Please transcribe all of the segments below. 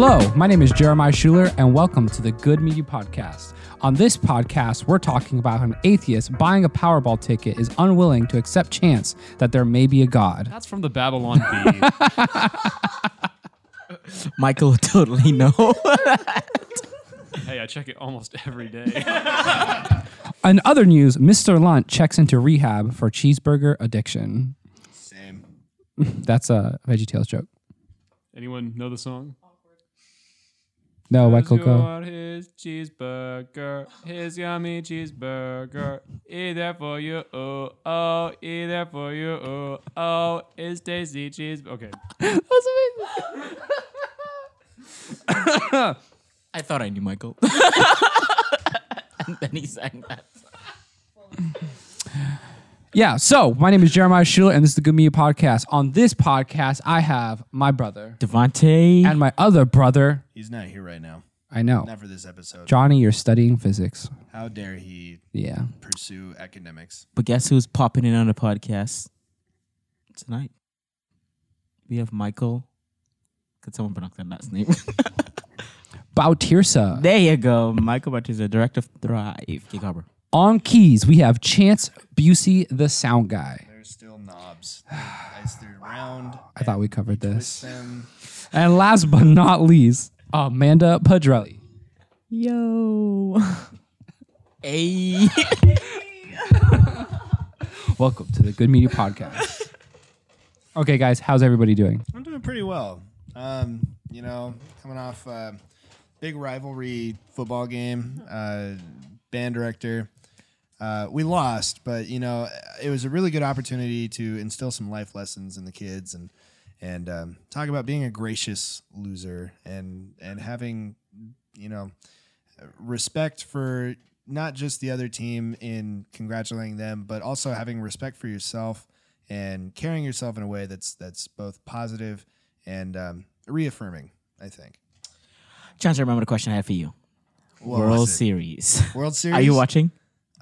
Hello, my name is Jeremiah Schuler, and welcome to the Good Media Podcast. On this podcast, we're talking about how an atheist buying a Powerball ticket is unwilling to accept chance that there may be a God. That's from the Babylon Bee. Michael would totally know. hey, I check it almost every day. In other news, Mr. Lunt checks into rehab for cheeseburger addiction. Same. That's a VeggieTales joke. Anyone know the song? No, White Cause you Coco. want his cheeseburger, his yummy cheeseburger. Eat that for you, oh, oh, eat that for you, oh, oh, it's tasty cheese. Okay. I thought I knew Michael. and then he sang that. Yeah, so my name is Jeremiah Schuler, and this is the Good Media Podcast. On this podcast, I have my brother Devante. and my other brother. He's not here right now. I know. Not for this episode. Johnny, you're studying physics. How dare he Yeah. pursue academics? but guess who's popping in on the podcast tonight? We have Michael. Could someone pronounce that last name? Bautirsa. there you go. Michael Bautista, director of Thrive. Gig Harbor. On keys, we have Chance Busey, the sound guy. There's still knobs. As they're round. I thought we covered this. And last but not least, Amanda Padrelli. Yo. Hey. Welcome to the Good Media Podcast. okay, guys, how's everybody doing? I'm doing pretty well. Um, you know, coming off a big rivalry football game. Uh, band director. Uh, we lost, but you know, it was a really good opportunity to instill some life lessons in the kids and and um, talk about being a gracious loser and and having you know respect for not just the other team in congratulating them, but also having respect for yourself and carrying yourself in a way that's that's both positive and um, reaffirming. I think. Chance, I remember the question I had for you. What World? Series. World Series. Are you watching?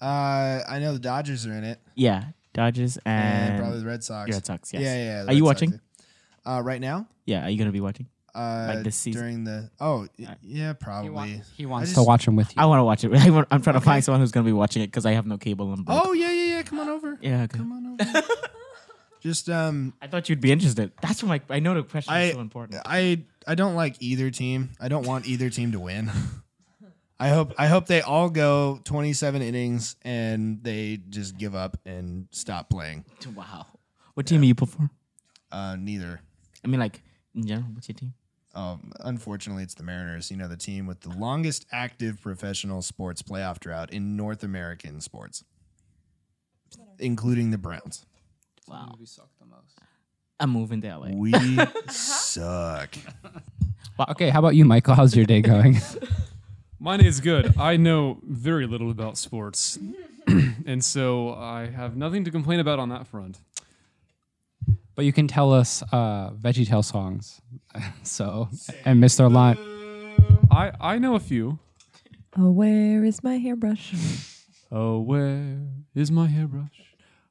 Uh, I know the Dodgers are in it, Yeah. Dodgers and, and, probably the Red Sox. Red Sox, yes. Yeah, yeah. yeah, the Are you Red Sox. watching? Uh, right now. Yeah. Are you going to be watching? Uh, Like this season? during the oh y- yeah probably He wants I to just- watch him with you. I want to watch it. I want, I'm trying to Okay. find someone who's going to be watching it because I have no cable. And oh yeah yeah yeah come on over yeah. Okay. come on over just um I thought you'd be interested. That's what my. I know the question I is so important. I I don't like either team I don't want either team to win I hope I hope they all go 27 innings and they just give up and stop playing Wow. What team are you put for? uh neither I mean, like in general, what's your team? Um, unfortunately, it's the Mariners. You know, the team with the longest active professional sports playoff drought in North American sports, including the Browns. Wow. We suck the most. I'm moving to LA. We suck. Okay, how about you, Michael? How's your day going? Mine is good. I know very little about sports. and so I have nothing to complain about on that front. but you can tell us uh, VeggieTale songs. so, and Mr. Lunt. I, I know a few. Oh, where is my hairbrush? Oh, where is my hairbrush?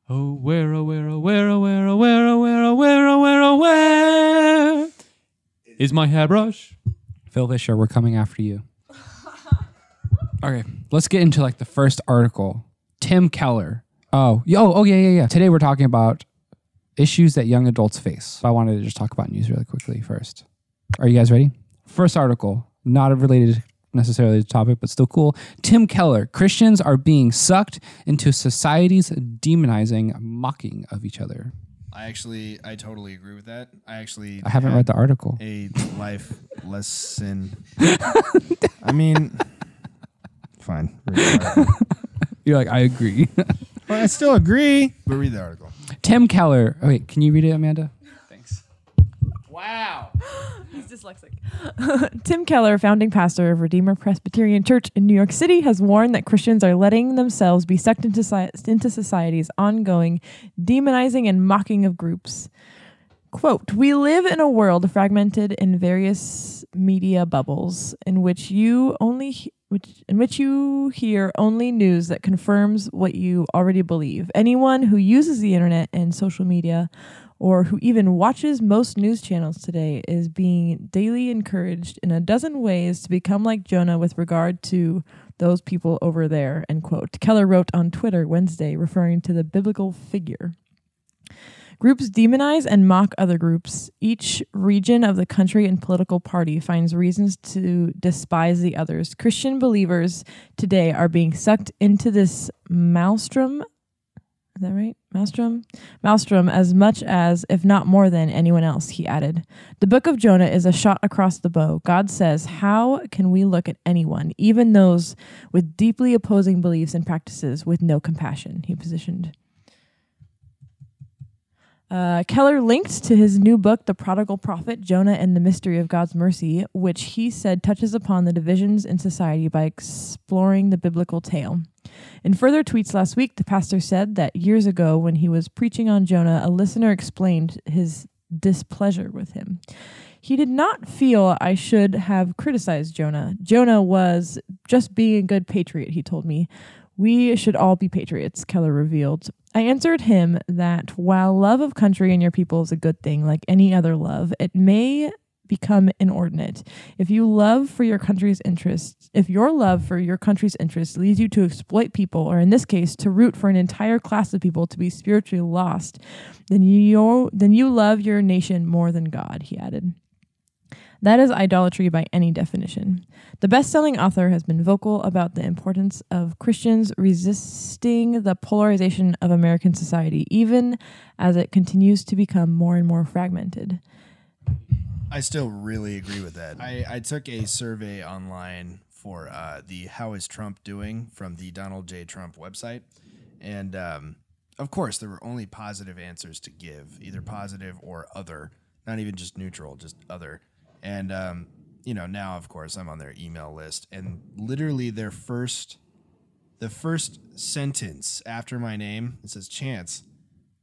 Oh, where, oh, where, oh, where, oh, where, oh, where, oh, where, oh, where, oh, where, oh, where is my hairbrush? Phil Vischer, we're coming after you. Okay, let's get into like the first article. Tim Keller. Oh, yo, oh, oh yeah, yeah, yeah. Today we're talking about issues that young adults face. I wanted to just talk about news really quickly first. Are you guys ready? First article, not related necessarily to the topic, but still cool. Tim Keller. Christians are being sucked into society's demonizing, mocking of each other. I actually, I totally agree with that. I actually, I haven't read the article. a life lesson. I mean, fine. Read the article. You're like, I agree. Well, I still agree. But read the article. Tim Keller. Oh, wait, can you read it, Amanda? Thanks. Wow. He's dyslexic. Tim Keller, founding pastor of Redeemer Presbyterian Church in New York City, has warned that Christians are letting themselves be sucked into, sci- into society's ongoing demonizing and mocking of groups. Quote, we live in a world fragmented in various media bubbles in which you only which in which you hear only news that confirms what you already believe. Anyone who uses the internet and social media or who even watches most news channels today is being daily encouraged in a dozen ways to become like Jonah with regard to those people over there, end quote. Keller wrote on Twitter Wednesday, referring to the biblical figure. Groups demonize and mock other groups. Each region of the country and political party finds reasons to despise the others. Christian believers today are being sucked into this maelstrom. Is that right? Maelstrom? Maelstrom as much as, if not more than, anyone else, he added. The book of Jonah is a shot across the bow. God says, How can we look at anyone, even those with deeply opposing beliefs and practices, with no compassion? He positioned. Uh, Keller linked to his new book, The Prodigal Prophet Jonah and the Mystery of God's Mercy, which he said touches upon the divisions in society by exploring the biblical tale. In further tweets last week, the pastor said that years ago, when he was preaching on Jonah, a listener explained his displeasure with him. He did not feel I should have criticized Jonah. Jonah was just being a good patriot, he told me. We should all be patriots, Keller revealed. I answered him that while love of country and your people is a good thing, like any other love, it may become inordinate. If you love for your country's interests, if your love for your country's interests leads you to exploit people, or in this case, to root for an entire class of people to be spiritually lost, then you then you love your nation more than God, he added. That is idolatry by any definition. The best selling author has been vocal about the importance of Christians resisting the polarization of American society, even as it continues to become more and more fragmented. I still really agree with that. I, I took a survey online for uh, the How is Trump Doing from the Donald J. Trump website. And um, of course, there were only positive answers to give, either positive or other, not even just neutral, just other. And, um, you know, now, of course, I'm on their email list. And literally, their first, the first sentence after my name, it says, Chance,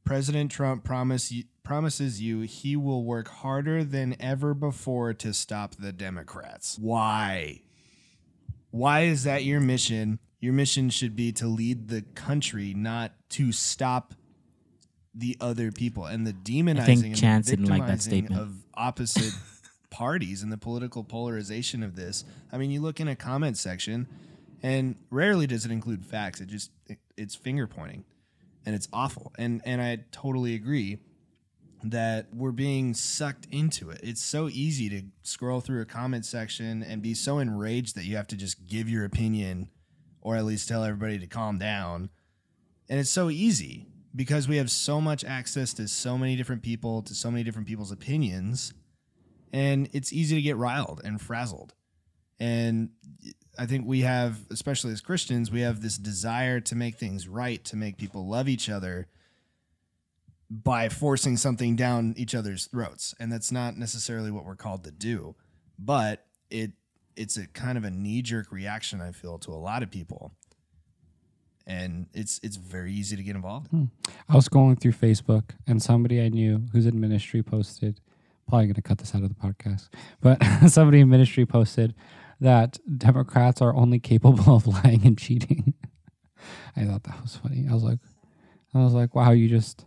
President Trump promise you, promises you he will work harder than ever before to stop the Democrats. Why? Why is that your mission? Your mission should be to lead the country, not to stop the other people and the demonizing and Chance the didn't like that statement. of opposite parties and the political polarization of this. I mean, you look in a comment section, and rarely does it include facts. It just it, it's finger pointing, and it's awful. And and I totally agree that we're being sucked into it. It's so easy to scroll through a comment section and be so enraged that you have to just give your opinion or at least tell everybody to calm down. And it's so easy because we have so much access to so many different people, to so many different people's opinions, and it's easy to get riled and frazzled. And I think we have, especially as Christians, we have this desire to make things right, to make people love each other by forcing something down each other's throats. And that's not necessarily what we're called to do. But it it's a kind of a knee-jerk reaction I feel to a lot of people. And it's it's very easy to get involved in. Hmm. I was going through Facebook and somebody I knew who's in ministry posted, probably going to cut this out of the podcast, but somebody in ministry posted that Democrats are only capable of lying and cheating. I thought that was funny. I was like, I was like, wow, you just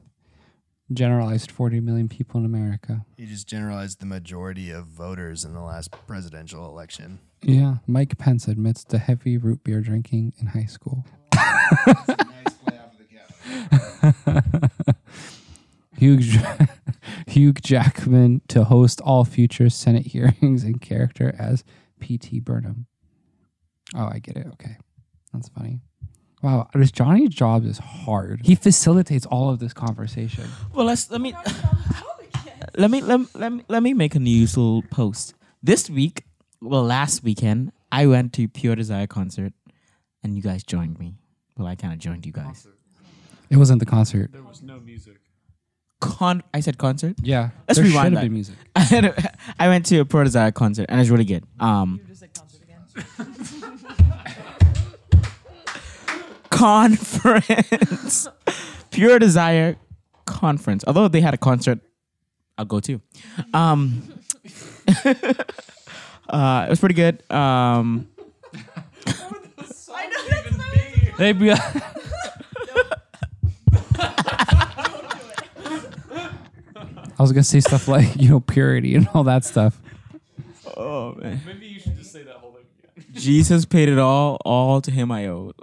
generalized 40 million people in America. You just generalized the majority of voters in the last presidential election. Yeah. Mike Pence admits to heavy root beer drinking in high school. Hugh, Ja- Hugh Jackman to host all future Senate hearings in character as P.T. Barnum. Oh, I get it. Okay. That's funny. Wow. This Johnny Jobs is hard. He facilitates all of this conversation. Well, let's let me let me let, me- let me let me make a usual post. This week, well, last weekend, I went to Pure Desire concert, and you guys joined me. Well, I kind of joined you guys. It wasn't the concert. There was no music. Con, I said concert. Yeah. Let's there rewind should have that. been music. I went to a Pure Desire concert, and it's really good. Um, conference, Pure Desire conference. Although they had a concert, I'll go too. Um, uh, it was pretty good. Um, They'd be. I was gonna say stuff like you know purity and all that stuff. Oh man. Maybe you should just say that whole thing again. Jesus paid it all, all to him I owed.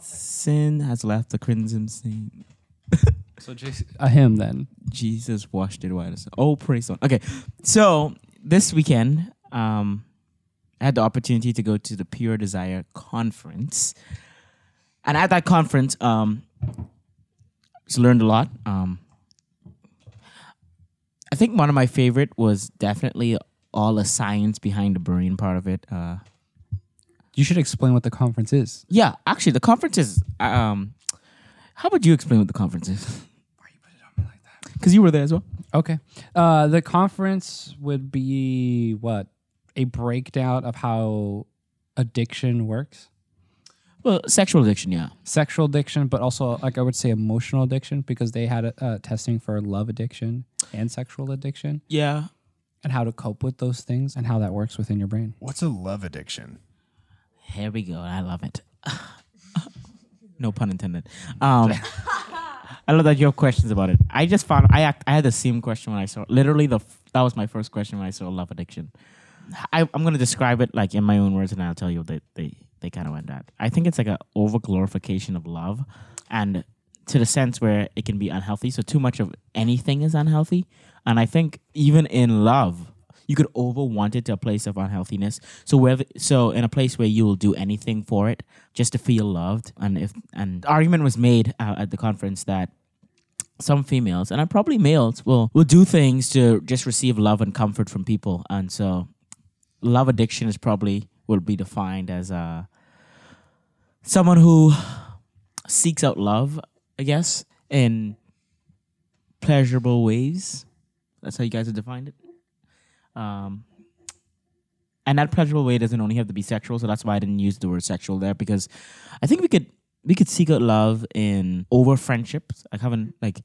Sin has left the crimson stain. So just a hymn then. Jesus washed it white as snow. Oh, praise God. Okay, so this weekend, um, I had the opportunity to go to the Pure Desire conference, and at that conference, um, just learned a lot. Um, I think one of my favorite was definitely all the science behind the brain part of it. Uh, You should explain what the conference is. yeah, actually, the conference is. Um, how would you explain what the conference is? Why you put it on me like that? Because you were there as well. Okay. Uh, the conference would be what? A breakdown of how addiction works. Well, sexual addiction, yeah. Sexual addiction, but also, like I would say, emotional addiction because they had uh, testing for love addiction and sexual addiction Yeah. and how to cope with those things and how that works within your brain. What's a love addiction? Here we go. I love it. no pun intended. Um, I love that you have questions about it. I just found I act, I had the same question when I saw literally the that was my first question when I saw love addiction. I, I'm gonna describe it like in my own words, and I'll tell you what they they, they kind of went at. I think it's like a over glorification of love, and to the sense where it can be unhealthy. So too much of anything is unhealthy, and I think even in love, you could over want it to a place of unhealthiness. So whether so in a place where you will do anything for it just to feel loved, and if and argument was made uh, at the conference that some females and probably males will will do things to just receive love and comfort from people, and so love addiction is probably will be defined as uh, someone who seeks out love, I guess, in pleasurable ways. That's how you guys have defined it. Um, and that pleasurable way doesn't only have to be sexual, so that's why I didn't use the word sexual there because I think we could we could seek out love in over friendships, I haven't like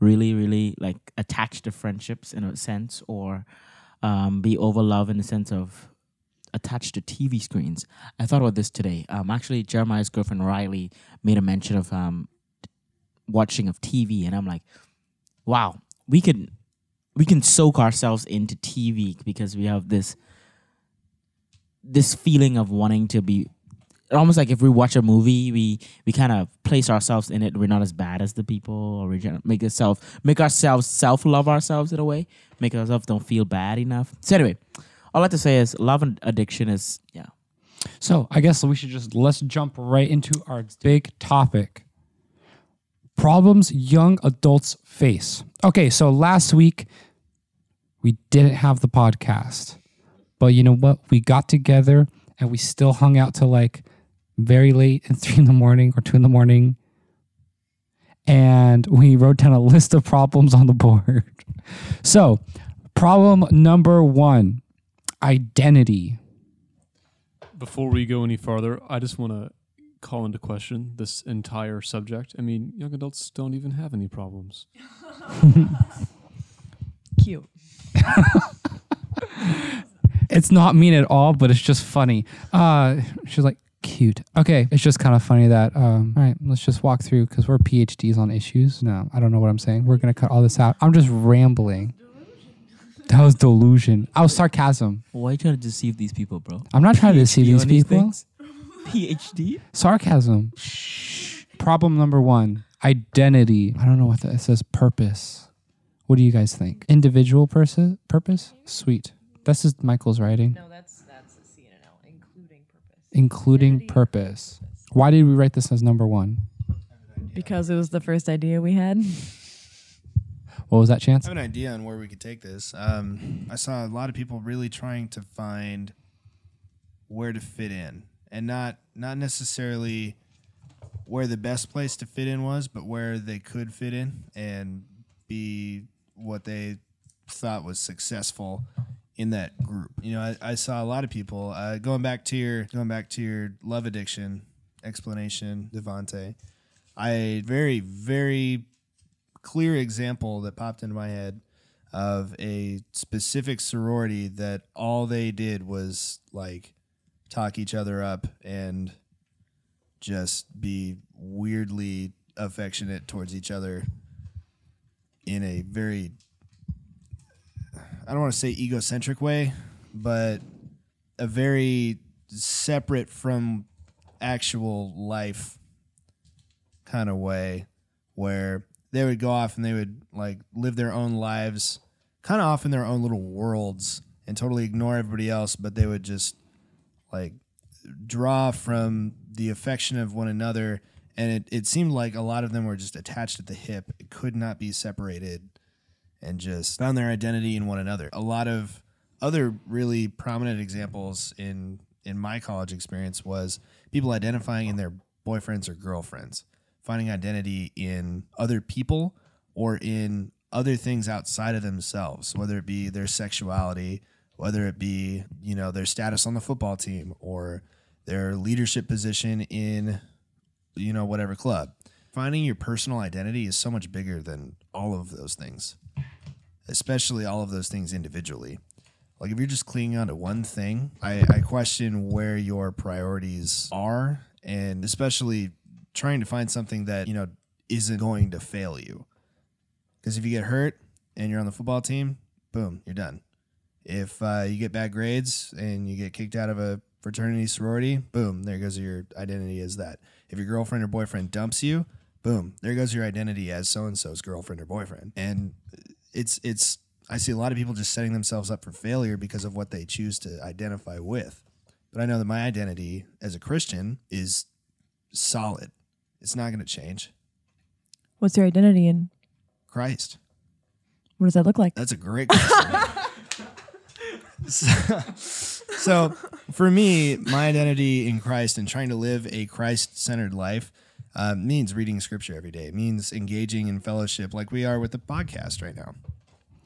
really really like attached to friendships in a sense, or um, be over love in the sense of attached to TV screens. I thought about this today. Um, actually, Jeremiah's girlfriend Riley made a mention of um, watching of TV, and I'm like, wow, we can we can soak ourselves into TV because we have this this feeling of wanting to be almost like if we watch a movie, we we kind of place ourselves in it. We're not as bad as the people, or we make ourselves make ourselves self love ourselves in a way, make ourselves don't feel bad enough. So anyway, all I have to say is love and addiction is yeah. So I guess we should just let's jump right into our big topic. Problems young adults face. Okay, so last week we didn't have the podcast. But you know what? We got together and we still hung out till like very late in three in the morning or two in the morning. And we wrote down a list of problems on the board. So, problem number one identity. Before we go any farther, I just want to call into question this entire subject. I mean, young adults don't even have any problems. Cute. it's not mean at all, but it's just funny. Uh, she's like, cute. Okay, it's just kind of funny that. Um, all right, let's just walk through because we're PhDs on issues. No, I don't know what I'm saying. We're gonna cut all this out. I'm just rambling. That was delusion. I was sarcasm. Why are you trying to deceive these people, bro? I'm not trying to deceive these these people. things? PhD. Sarcasm. Problem number one: identity. I don't know what that. It says purpose. What do you guys think? Individual purpose. Purpose. Sweet. This is Michael's writing. No, that's that's a CNL, including purpose. including Identity. purpose. Why did we write this as number one? Because it was the first idea we had. What was that chance? I have an idea on where we could take this. Um, I saw a lot of people really trying to find where to fit in, and not not necessarily where the best place to fit in was, but where they could fit in and be what they thought was successful in that group. You know, I, I saw a lot of people uh, going back to your going back to your love addiction explanation, Devante. I very very clear example that popped into my head of a specific sorority that all they did was like talk each other up and just be weirdly affectionate towards each other in a very I don't want to say egocentric way, but a very separate from actual life kind of way where they would go off and they would like live their own lives kind of off in their own little worlds and totally ignore everybody else but they would just like draw from the affection of one another. And it, it seemed like a lot of them were just attached at the hip. It could not be separated and just found their identity in one another. A lot of other really prominent examples in in my college experience was people identifying in their boyfriends or girlfriends finding identity in other people or in other things outside of themselves whether it be their sexuality whether it be you know their status on the football team or their leadership position in you know whatever club. Finding your personal identity is so much bigger than all of those things especially all of those things individually. Like if you're just clinging on to one thing I, I question where your priorities are and especially trying to find something that you know isn't going to fail you. Because if you get hurt and you're on the football team boom you're done if uh, you get bad grades and you get kicked out of a fraternity sorority, boom, there goes your identity as that. If your girlfriend or boyfriend dumps you, boom, there goes your identity as so and so's girlfriend or boyfriend. And it's it's I see a lot of people just setting themselves up for failure because of what they choose to identify with. But I know that my identity as a Christian is solid. It's not going to change. What's your identity in? Christ. what does that look like? That's a great question. so, so, for me, my identity in Christ and trying to live a Christ centered life uh, means reading scripture every day. It means engaging in fellowship like we are with the podcast right now.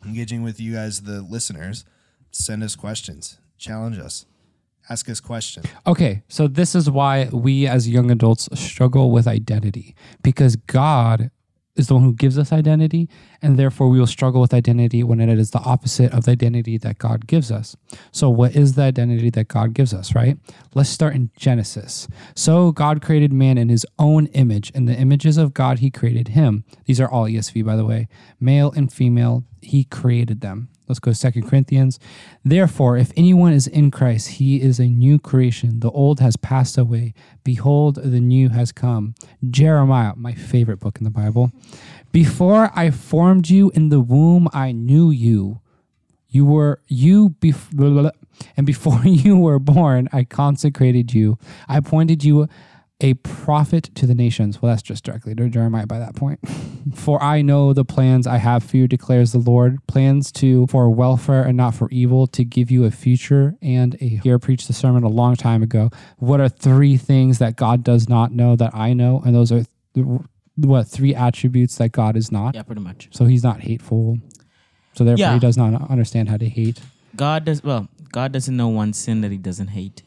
Engaging with you guys, the listeners. Send us questions, challenge us, ask us questions. Okay, so this is why we as young adults struggle with identity because God is the one who gives us identity, and therefore we will struggle with identity when it is the opposite of the identity that God gives us. So, what is the identity that God gives us, right? Let's start in Genesis. So, God created man in his own image. In the images of God, he created him. These are all ESV, by the way. Male and female, he created them. Let's go to 2 Corinthians. Therefore, if anyone is in Christ, he is a new creation. The old has passed away. Behold, the new has come. Jeremiah, my favorite book in the Bible. Before I formed you in the womb, I knew you. You were you bef- and before you were born, I consecrated you. I appointed you a prophet to the nations. Well, that's just directly to Jeremiah by that point. for I know the plans I have for you, declares the Lord plans to for welfare and not for evil, to give you a future and a. Here, preached the sermon a long time ago. What are three things that God does not know that I know? And those are th- what three attributes that God is not. Yeah, pretty much. So he's not hateful. So therefore, Yeah. he does not understand how to hate. God does well. God doesn't know one sin that He doesn't hate.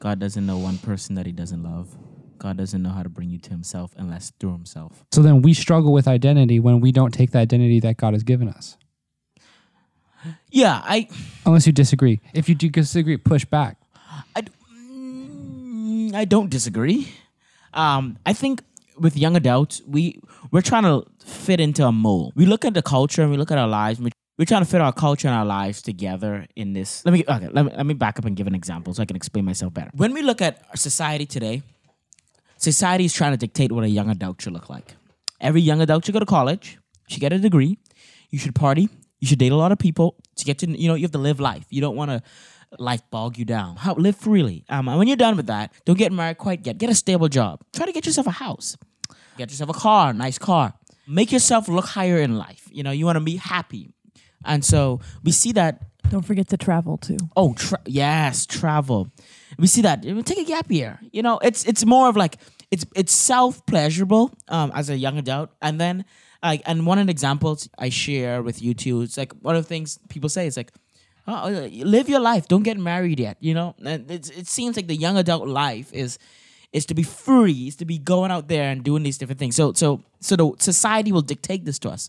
God doesn't know one person that He doesn't love. God doesn't know how to bring you to Himself unless through Himself. So then we struggle with identity when we don't take the identity that God has given us. Yeah, I, Unless you disagree. If you do disagree, push back. I, mm, I don't disagree. Um, I think with young adults, we we're trying to fit into a mold. We look at the culture and we look at our lives. We, we're trying to fit our culture and our lives together in this. Let me okay. Let me let me back up and give an example so I can explain myself better. When we look at our society today, society is trying to dictate what a young adult should look like. Every young adult should go to college, should get a degree, you should party, you should date a lot of people to get to you know you have to live life. You don't want to life bog you down. How live freely. Um, and when you're done with that, don't get married quite yet. Get a stable job. Try to get yourself a house. Get yourself a car, nice car. Make yourself look higher in life. You know, you want to be happy. And so we see that Don't forget to travel too. Oh, tra- yes, travel. We see that. Take a gap year. You know, it's it's more of like it's it's self pleasurable um, as a young adult, and then like and one of the examples I share with you too. It's like one of the things people say. It's like. Oh, live your life. Don't get married yet. You know, and it's, it seems like the young adult life is is to be free, is to be going out there and doing these different things. So, so, so the society will dictate this to us.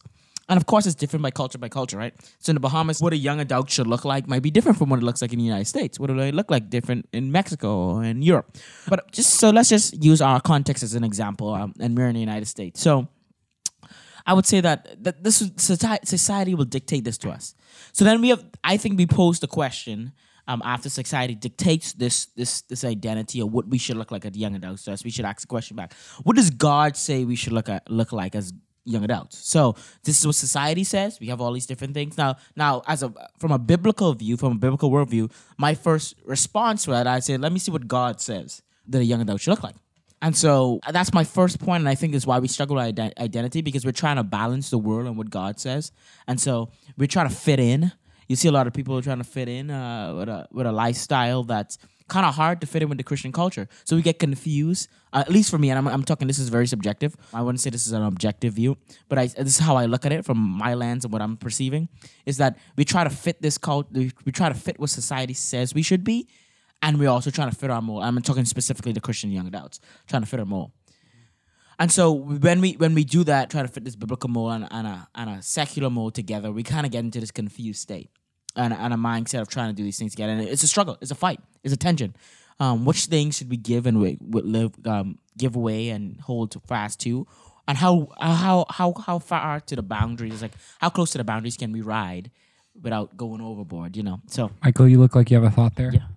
And of course, it's different by culture by culture, right? So in the Bahamas, what a young adult should look like might be different from what it looks like in the United States. What they look like different in Mexico and Europe? But just so let's just use our context as an example, um, and we're in the United States. So I would say that, that this society, will dictate this to us. So then we have, I think, we pose the question um, after society dictates this this this identity of what we should look like as young adults. Us, we should ask the question back: What does God say we should look at look like as young adults? So this is what society says. We have all these different things now. Now, as a from a biblical view, from a biblical worldview, my first response to that, I say, let me see what God says that a young adult should look like. And so that's my first point, and I think is why we struggle with ident- identity because we're trying to balance the world and what God says, and so we're trying to fit in. You see a lot of people trying to fit in uh, with a with a lifestyle that's kind of hard to fit in with the Christian culture. So we get confused. Uh, at least for me, and I'm, I'm talking. This is very subjective. I wouldn't say this is an objective view, but I, this is how I look at it from my lens and what I'm perceiving. Is that we try to fit this cult. We try to fit what society says we should be, and we're also trying to fit our mold. I'm talking specifically to Christian young adults, trying to fit our mold. And so when we when we do that, try to fit this biblical mold and, and a and a secular mold together, we kind of get into this confused state and, and a mindset of trying to do these things together. And it's a struggle, it's a fight, it's a tension. Um, which things should we give and we, we live um, give away and hold fast to, and how how how how far to the boundaries? Like how close to the boundaries can we ride without going overboard? You know. So Michael, you look like you have a thought there. Yeah.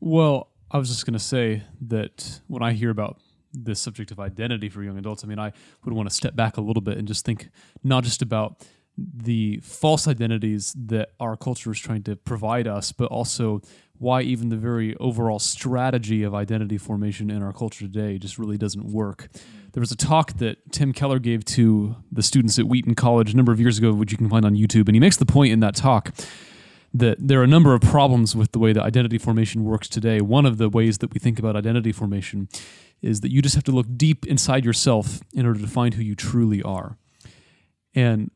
Well, I was just going to say that when I hear about this subject of identity for young adults, I mean, I would want to step back a little bit and just think not just about the false identities that our culture is trying to provide us, but also why even the very overall strategy of identity formation in our culture today just really doesn't work. There was a talk that Tim Keller gave to the students at Wheaton College a number of years ago, which you can find on YouTube, and he makes the point in that talk that there are a number of problems with the way that identity formation works today. One of the ways that we think about identity formation is that you just have to look deep inside yourself in order to find who you truly are. And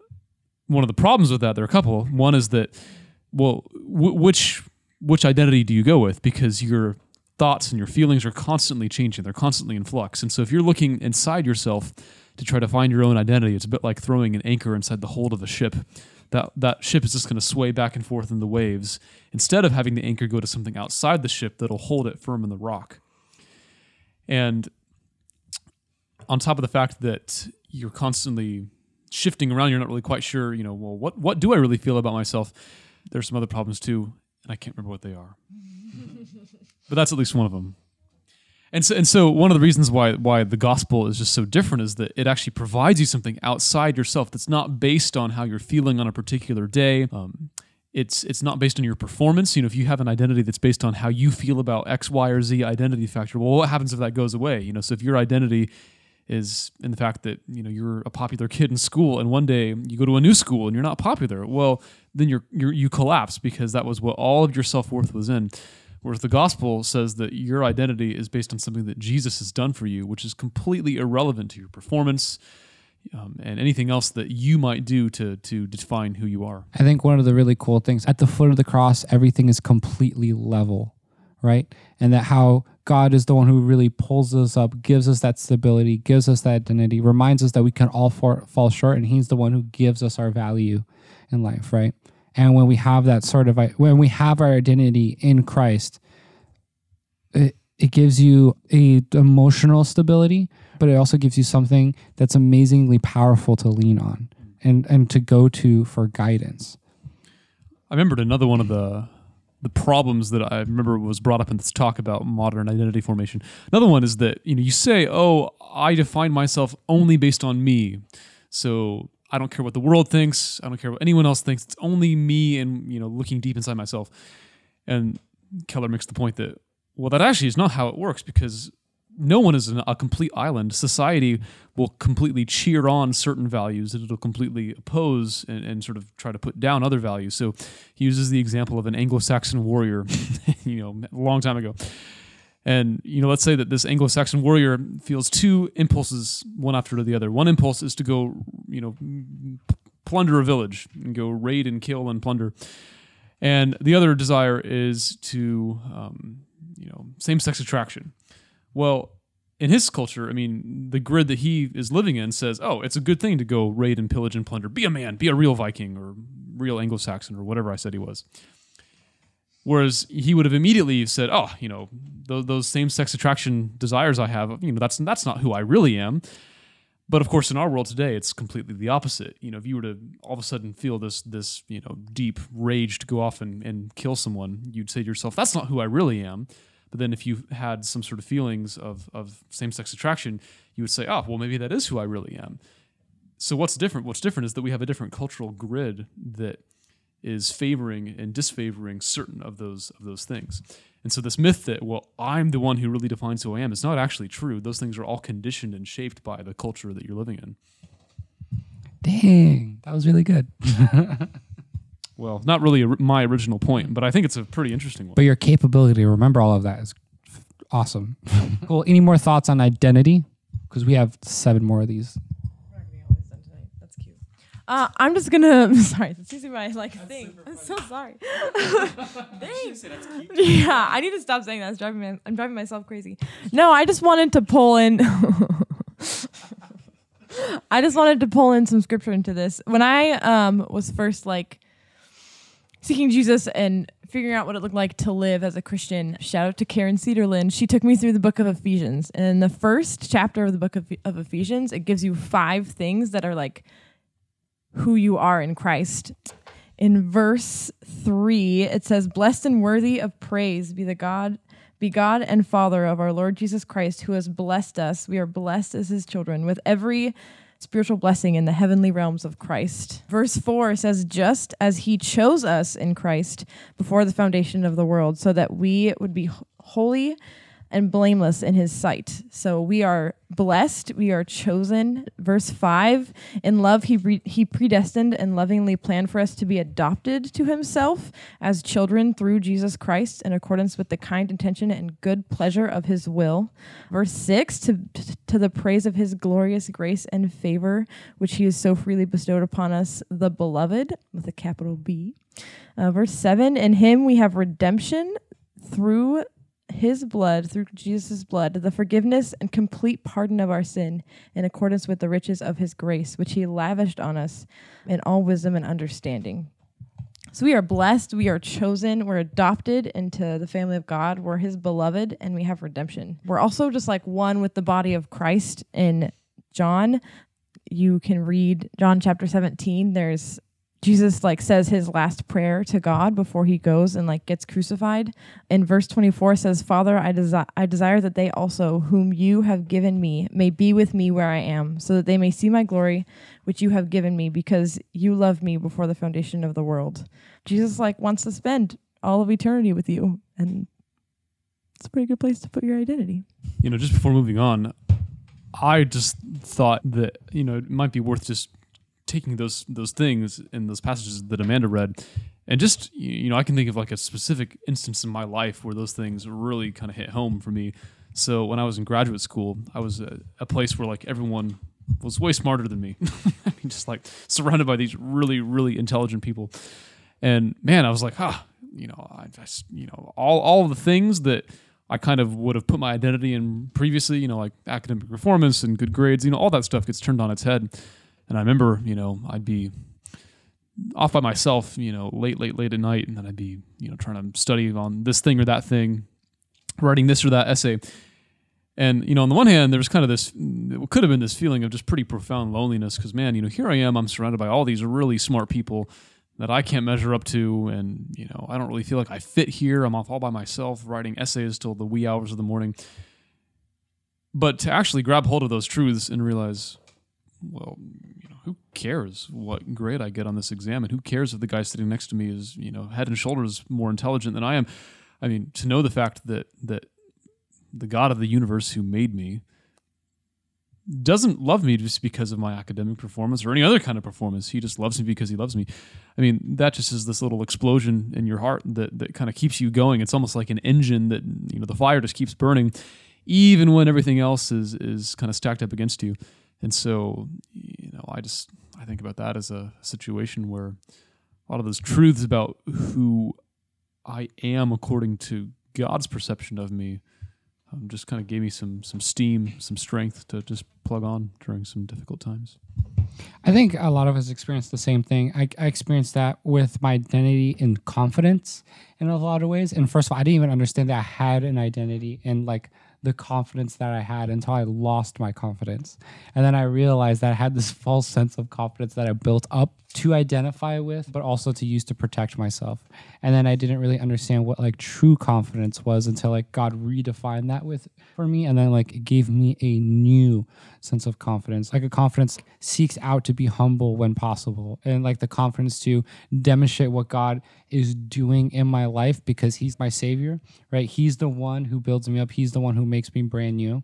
one of the problems with that, there are a couple. One is that, well, w- which which identity do you go with? Because your thoughts and your feelings are constantly changing; they're constantly in flux. And so, if you're looking inside yourself to try to find your own identity, it's a bit like throwing an anchor inside the hold of a ship. That that ship is just going to sway back and forth in the waves instead of having the anchor go to something outside the ship that'll hold it firm in the rock. And on top of the fact that you're constantly shifting around, you're not really quite sure, you know, well, what what do I really feel about myself? There's some other problems too, and I can't remember what they are. but that's at least one of them. And so, and so one of the reasons why why the gospel is just so different is that it actually provides you something outside yourself that's not based on how you're feeling on a particular day. Um, it's it's not based on your performance. You know, if you have an identity that's based on how you feel about X, Y, or Z identity factor, well, what happens if that goes away? You know, so if your identity is in the fact that you know you're a popular kid in school, and one day you go to a new school and you're not popular, well, then you're, you're you collapse because that was what all of your self worth was in. Whereas the gospel says that your identity is based on something that Jesus has done for you, which is completely irrelevant to your performance um, and anything else that you might do to to define who you are. I think one of the really cool things at the foot of the cross, everything is completely level, right? And that how God is the one who really pulls us up, gives us that stability, gives us that identity, reminds us that we can all for, fall short, and He's the one who gives us our value in life, right? And when we have that sort of when we have our identity in Christ, it, it gives you a emotional stability, but it also gives you something that's amazingly powerful to lean on and and to go to for guidance. I remembered another one of the the problems that I remember was brought up in this talk about modern identity formation. Another one is that you know you say, "Oh, I define myself only based on me." So I don't care what the world thinks. I don't care what anyone else thinks. It's only me and, you know, looking deep inside myself. And Keller makes the point that, well, that actually is not how it works because no one is a complete island. Society will completely cheer on certain values and it'll completely oppose and, and sort of try to put down other values. So he uses the example of an Anglo-Saxon warrior, you know, a long time ago. And you know, let's say that this Anglo-Saxon warrior feels two impulses, one after the other. One impulse is to go, you know, plunder a village and go raid and kill and plunder, and the other desire is to, um, you know, same-sex attraction. Well, in his culture, I mean, the grid that he is living in says, "Oh, it's a good thing to go raid and pillage and plunder. Be a man, be a real Viking or real Anglo-Saxon or whatever I said he was." Whereas he would have immediately said, "Oh, you know, those, those same-sex attraction desires I have, you know, that's that's not who I really am." But of course, in our world today, it's completely the opposite. You know, if you were to all of a sudden feel this this you know deep rage to go off and, and kill someone, you'd say to yourself, "That's not who I really am." But then if you had some sort of feelings of, of same sex attraction, you would say, oh, well, maybe that is who I really am. So what's different? What's different is that we have a different cultural grid that is favoring and disfavoring certain of those of those things. And so this myth that well I'm the one who really defines who I am is not actually true. Those things are all conditioned and shaped by the culture that you're living in. Dang, that was really good. Well, not really a, my original point, but I think it's a pretty interesting one. But your capability to remember all of that is f- awesome. cool. Any more thoughts on identity? Because we have seven more of these. That's cute. Uh, I'm just gonna. Sorry, that's usually my like thing. I'm so sorry. Thanks. Yeah, I need to stop saying that. It's driving me. I'm driving myself crazy. No, I just wanted to pull in. I just wanted to pull in some scripture into this. When I um was first like seeking Jesus and figuring out what it looked like to live as a Christian. Shout out to Karen Cedarland. She took me through the book of Ephesians. And in the first chapter of the book of, of Ephesians, it gives you five things that are like who you are in Christ. In verse three, it says, Blessed and worthy of praise be the God, be God and Father of our Lord Jesus Christ, who has blessed us. We are blessed as his children with every spiritual blessing in the heavenly realms of Christ. Verse 4 says, Just as he chose us in Christ before the foundation of the world, so that we would be holy and blameless in his sight. So we are blessed, we are chosen. Verse 5 In love, he, re- he predestined and lovingly planned for us to be adopted to himself as children through Jesus Christ in accordance with the kind intention and good pleasure of his will. Verse 6 To, to the praise of his glorious grace and favor, which he has so freely bestowed upon us, the beloved, with a capital B. Uh, verse 7 In him we have redemption through his blood, through Jesus' blood, the forgiveness and complete pardon of our sin in accordance with the riches of his grace, which he lavished on us in all wisdom and understanding. So we are blessed, we are chosen, we're adopted into the family of God, we're his beloved, and we have redemption. We're also just like one with the body of Christ in John. You can read John chapter 17. There's Jesus like says his last prayer to God before he goes and like gets crucified. In verse 24 says, "Father, I desire I desire that they also whom you have given me may be with me where I am, so that they may see my glory which you have given me because you loved me before the foundation of the world." Jesus like wants to spend all of eternity with you and it's a pretty good place to put your identity. you know, just before moving on, I just thought that you know it might be worth just taking those those things in those passages that Amanda read, and just you know, I can think of like a specific instance in my life where those things really kind of hit home for me. So when I was in graduate school, I was at a place where like everyone was way smarter than me. I mean, just like surrounded by these really really intelligent people, and man, I was like, ah, you know, I just you know all all the things that. I kind of would have put my identity in previously, you know, like academic performance and good grades, you know, all that stuff gets turned on its head. And I remember, you know, I'd be off by myself, you know, late, late, late at night, and then I'd be, you know, trying to study on this thing or that thing, writing this or that essay. And you know, on the one hand, there was kind of this, it could have been this feeling of just pretty profound loneliness because, man, you know, here I am, I'm surrounded by all these really smart people that I can't measure up to, and you know, I don't really feel like I fit here. I'm off all by myself, writing essays till the wee hours of the morning. But to actually grab hold of those truths and realize, well, who cares what grade I get on this exam, and who cares if the guy sitting next to me is, you know, head and shoulders more intelligent than I am. I mean, to know the fact that that the God of the universe who made me doesn't love me just because of my academic performance or any other kind of performance. He just loves me because he loves me. I mean, that just is this little explosion in your heart that that kind of keeps you going. It's almost like an engine that you know the fire just keeps burning, even when everything else is is kind of stacked up against you. And so, know, I just I think about that as a situation where a lot of those truths about who I am according to God's perception of me um, just kind of gave me some some steam, some strength to just plug on during some difficult times. I think a lot of us experience the same thing. I, I experienced that with my identity and confidence in a lot of ways. And first of all, I didn't even understand that I had an identity and like the confidence that I had until I lost my confidence. And then I realized that I had this false sense of confidence that I built up to identify with, but also to use to protect myself. And then I didn't really understand what like true confidence was until like God redefined that with for me. And then like it gave me a new sense of confidence. Like a confidence seeks out to be humble when possible. And like the confidence to demonstrate what God is doing in my life because he's my savior, right? He's the one who builds me up. He's the one who makes me brand new.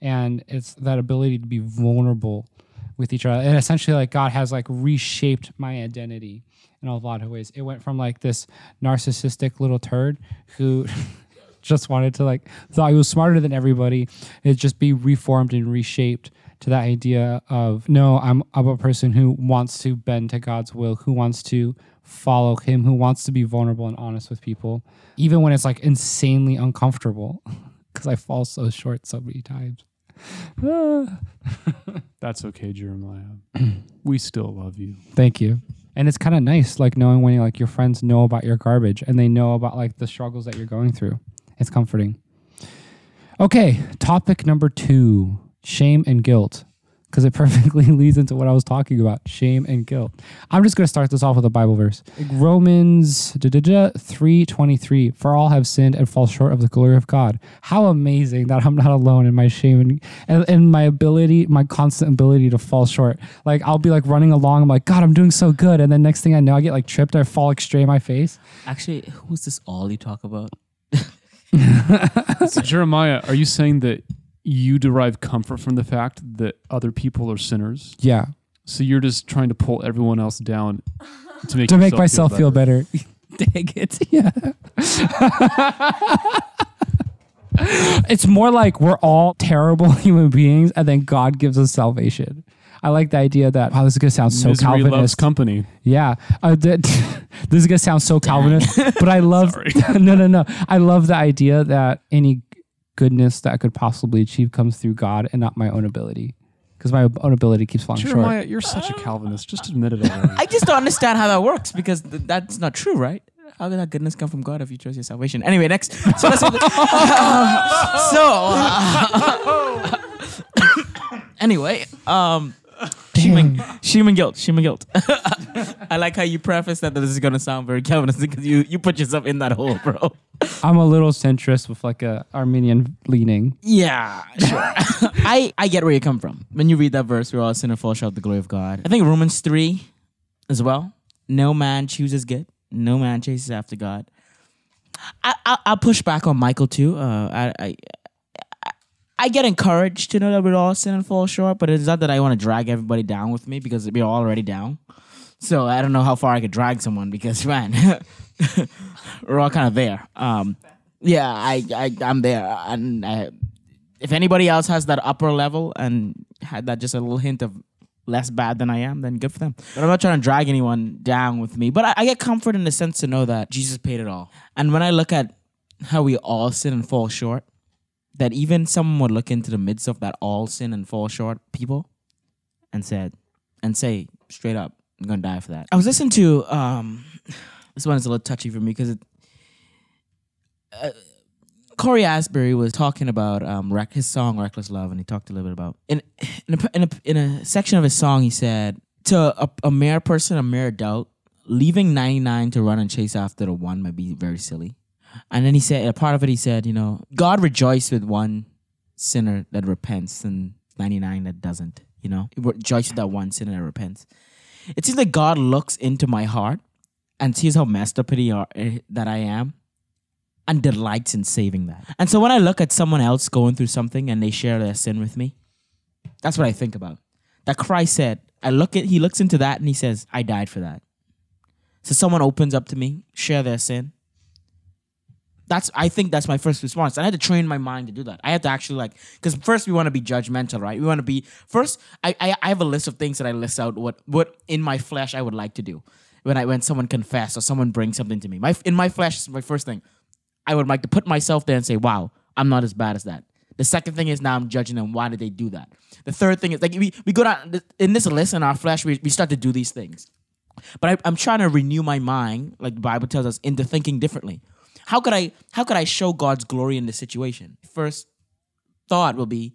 And it's that ability to be vulnerable with each other. And essentially, like God has like reshaped my identity in a lot of ways. It went from like this narcissistic little turd who just wanted to like thought he was smarter than everybody. It just be reformed and reshaped to that idea of no, I'm I'm a person who wants to bend to God's will, who wants to follow him, who wants to be vulnerable and honest with people, even when it's like insanely uncomfortable. Because I fall so short so many times. That's okay, Jeremiah. we still love you. Thank you. And it's kind of nice, like knowing when like your friends know about your garbage and they know about like the struggles that you're going through. It's comforting. Okay, topic number two: shame and guilt, because it perfectly leads into what I was talking about: shame and guilt. I'm just going to start this off with a Bible verse, Romans three twenty three. For all have sinned and fall short of the glory of God. How amazing that I'm not alone in my shame and, and and my ability, my constant ability to fall short. Like I'll be like running along, I'm like, God, I'm doing so good, and then next thing I know, I get like tripped, I fall like straight in my face. Actually, who's this all you talk about? So, Jeremiah, are you saying that you derive comfort from the fact that other people are sinners? Yeah, So you're just trying to pull everyone else down to make to make myself feel better. Dang it. Yeah. it's more like we're all terrible human beings and then God gives us salvation. I like the idea that, wow, this is going to sound so Misery loves Calvinist. company. yeah. Uh, that, this is going to sound so Calvinist, but I love, no, no, no. I love the idea that any goodness that I could possibly achieve comes through God and not my own ability. Because my own ability keeps falling short. Jeremiah, you're such a Calvinist. Just admit it already. I just don't understand how that works because th- that's not true, right? How did that goodness come from God if you chose your salvation? Anyway, next. So let's so uh, anyway, um, shame and, shame and guilt, Human guilt. I like how you preface that this is gonna sound very Calvinist because you you put yourself in that hole, bro. I'm a little centrist with like a Arminian leaning. Yeah, sure. I, I get where you come from. When you read that verse, we're all sinner fall short of the glory of God. I think Romans 3 as well. No man chooses good. No man chases after God. I, I, I'll push back on Michael too. Uh, I, I, I- get encouraged to know that we're all sin and fall short, but it's not that I want to drag everybody down with me because we're already down. So I don't know how far I could drag someone because, man, we're all kind of there. Um, yeah, I, I I'm there, and I, if anybody else has that upper level and had that just a little hint of less bad than I am, then good for them. But I'm not trying to drag anyone down with me. But I, I get comfort in the sense to know that Jesus paid it all. And when I look at how we all sin and fall short, that even someone would look into the midst of that all sin and fall short people and said and say straight up, I'm gonna die for that. I was listening to um this one is a little touchy for me because it uh, Cory Asbury was talking about um Rec- his song "Reckless Love," and he talked a little bit about in in a, in a, in a section of his song. He said to a, a mere person, a mere adult, leaving ninety nine to run and chase after the one might be very silly. And then he said a part of it. He said, you know, God rejoiced with one sinner that repents and ninety nine that doesn't. You know, He rejoiced with that one sinner that repents. It seems like God looks into my heart and sees how messed up eh, that I am and delights in saving that. And so when I look at someone else going through something and they share their sin with me, that's what I think about. That Christ said, I look at he looks into that and he says, I died for that. So someone opens up to me, share their sin. That's I think that's my first response. I had to train my mind to do that. I had to actually like because first we want to be judgmental, right? We want to be first. I, I I have a list of things that I list out what what in my flesh I would like to do when I when someone confess or someone brings something to me. My in my flesh is my first thing. I would like to put myself there and say, wow, I'm not as bad as that. The second thing is now I'm judging them. Why did they do that? The third thing is like we, we go down in this list in our flesh, we, we start to do these things. But I, I'm trying to renew my mind, like the Bible tells us, into thinking differently. How could I how could I show God's glory in this situation? First thought will be,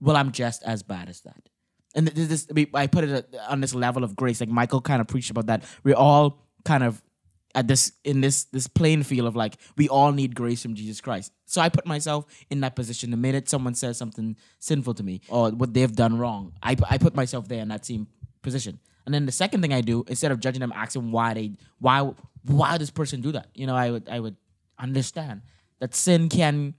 well, I'm just as bad as that. And th- this, I put it uh, on this level of grace. Like Michael kind of preached about that. We're all kind of at this in this this plain field of like we all need grace from Jesus Christ. So I put myself in that position. The minute someone says something sinful to me or what they've done wrong, I I put myself there in that same position. And then the second thing I do, instead of judging them, asking why they why why this person do that. You know, I would I would understand that sin can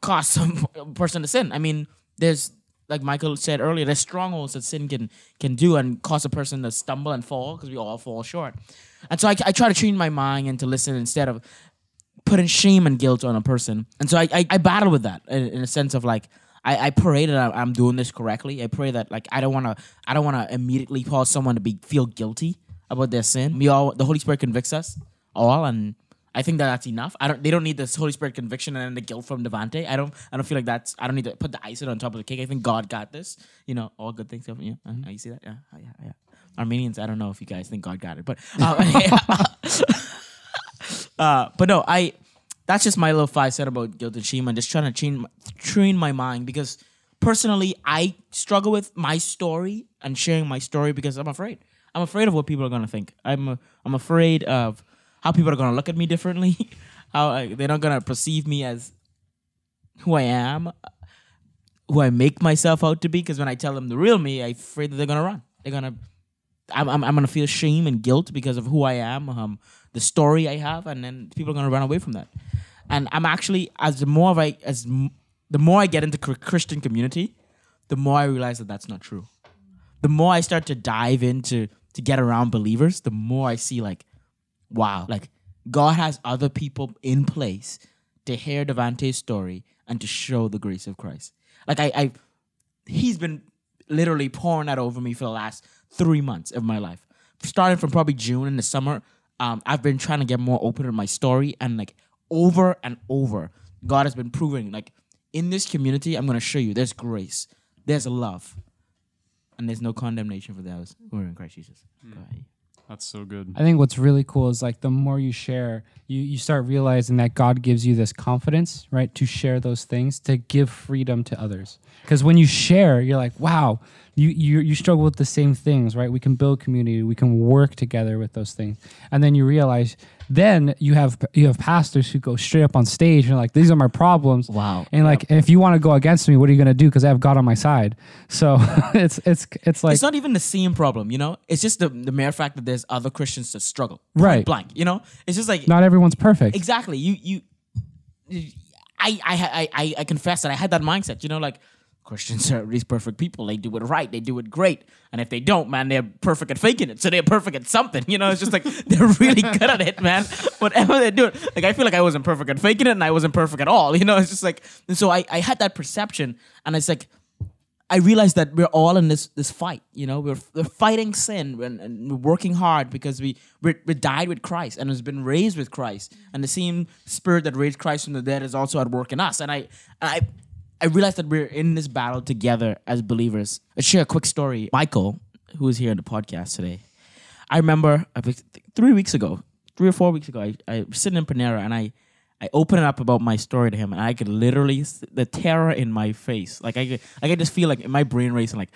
cause some person to sin. I mean, there's like Michael said earlier, there's strongholds that sin can can do and cause a person to stumble and fall because we all fall short. And so I, I try to train my mind and to listen instead of putting shame and guilt on a person. And so I I, I battle with that in, in, a sense of like I, I pray that I'm doing this correctly. I pray that like I don't want to I don't want to immediately cause someone to be feel guilty about their sin. We all the Holy Spirit convicts us all and I think that that's enough. I don't. They don't need this Holy Spirit conviction and then the guilt from Devante. I don't. I don't feel like that's. I don't need to put the icing on top of the cake. I think God got this. You know, all good things. Yeah, uh, you see that? Yeah, yeah, yeah. Arminians. I don't know if you guys think God got it, but uh, uh, but no, I. That's just my little five set about guilt and shame. I'm just trying to train train my mind because personally, I struggle with my story and sharing my story because I'm afraid. I'm afraid of what people are gonna think. I'm. I'm afraid of how people are gonna look at me differently, how they're not gonna perceive me as who I am, who I make myself out to be. Because when I tell them the real me, I'm afraid that they're gonna run. They're gonna, I'm, I'm, I'm gonna feel shame and guilt because of who I am, um, the story I have, and then people are gonna run away from that. And I'm actually as the more I as the more I get into Christian community, the more I realize that that's not true. The more I start to dive into to get around believers, the more I see like wow, like God has other people in place to hear Devante's story and to show the grace of Christ. Like I, I he's been literally pouring that over me for the last three months of my life. Starting from probably June in the summer, um, I've been trying to get more open in my story and like over and over, God has been proving like in this community, I'm gonna show you there's grace, there's love, and there's no condemnation for those who are in Christ Jesus. Mm. That's so good. I think what's really cool is like the more you share, you you start realizing that God gives you this confidence, right, to share those things, to give freedom to others. Because when you share, you're like, wow, you, you you struggle with the same things, right? We can build community, we can work together with those things, and then you realize then you have you have pastors who go straight up on stage and like these are my problems. Wow. And like if you want to go against me, what are you gonna do? Because I have God on my side. So it's it's it's like it's not even the same problem, you know. It's just the the mere fact that there's other Christians that struggle. Right. Blank. You know. It's just like not everyone's perfect. Exactly. You you. I, I I I confess that I had that mindset, you know, like Christians are these perfect people. They do it right. They do it great. And if they don't, man, they're perfect at faking it. So they're perfect at something. You know, it's just like they're really good at it, man. Whatever they're doing. Like I feel like I wasn't perfect at faking it and I wasn't perfect at all. You know, it's just like and so I, I had that perception and it's like I realized that we're all in this this fight. You know, we're, we're fighting sin and, and, we're working hard because we we died with Christ and has been raised with Christ, and the same Spirit that raised Christ from the dead is also at work in us. And I I I realized that we're in this battle together as believers. I'll share a quick story. Michael, who is here in the podcast today, I remember three weeks ago, three or four weeks ago, I, I was sitting in Panera and I, I opened up about my story to him, and I could literally the terror in my face, like I could, like I just feel like my brain racing, like,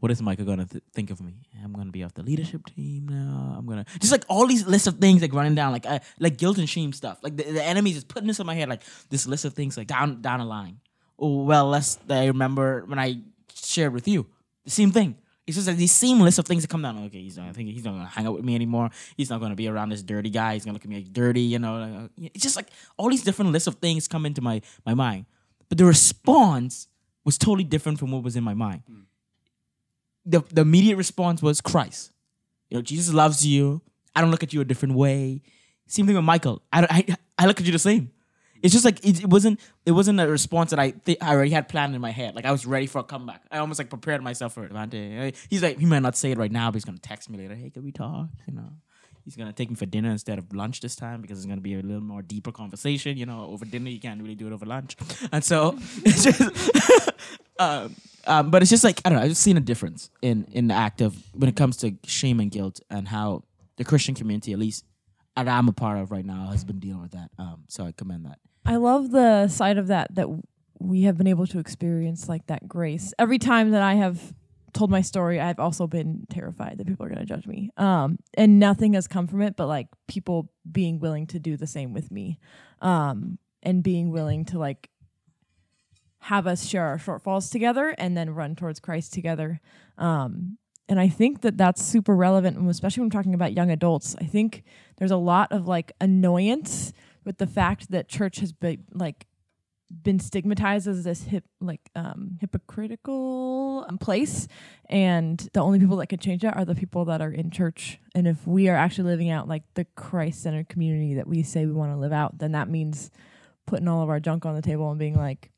what is Michael gonna th- think of me? I'm gonna be off the leadership team now. I'm gonna just like all these lists of things like running down, like like guilt and shame stuff. Like the, the enemy is just putting this in my head, like this list of things, like down down the line well less that I remember when I shared with you. The same thing. It's just like these same list of things that come down. Okay, he's not. I think he's not gonna hang out with me anymore. He's not gonna be around this dirty guy. He's gonna look at me like dirty. You know, uh, it's just like all these different lists of things come into my my mind. But the response was totally different from what was in my mind. Mm. The the immediate response was Christ. You know, Jesus loves you. I don't look at you a different way. Same thing with Michael. I, I, I look at you the same. It's just like it, it wasn't it wasn't a response that I th- I already had planned in my head. Like I was ready for a comeback. I almost like prepared myself for it. He's like he might not say it right now, but he's gonna text me later. Hey, can we talk? You know, He's gonna take me for dinner instead of lunch this time because it's gonna be a little more deeper conversation. You know, over dinner you can't really do it over lunch, and so it's just. um, um, but it's just like I don't know. I've just seen a difference in in the act of when it comes to shame and guilt and how the Christian community, at least that I'm a part of right now, has been dealing with that. Um, so I commend that. I love the side of that that we have been able to experience like that grace. Every time that I have told my story, I've also been terrified that people are going to judge me. Um, and nothing has come from it, but like people being willing to do the same with me, um, and being willing to like have us share our shortfalls together and then run towards Christ together. Um, and I think that that's super relevant, especially when I'm talking about young adults. I think there's a lot of like annoyance with the fact that church has been like been stigmatized as this hip like um hypocritical um, place and the only people that can change that are the people that are in church and if we are actually living out like the christ-centered community that we say we want to live out then that means putting all of our junk on the table and being like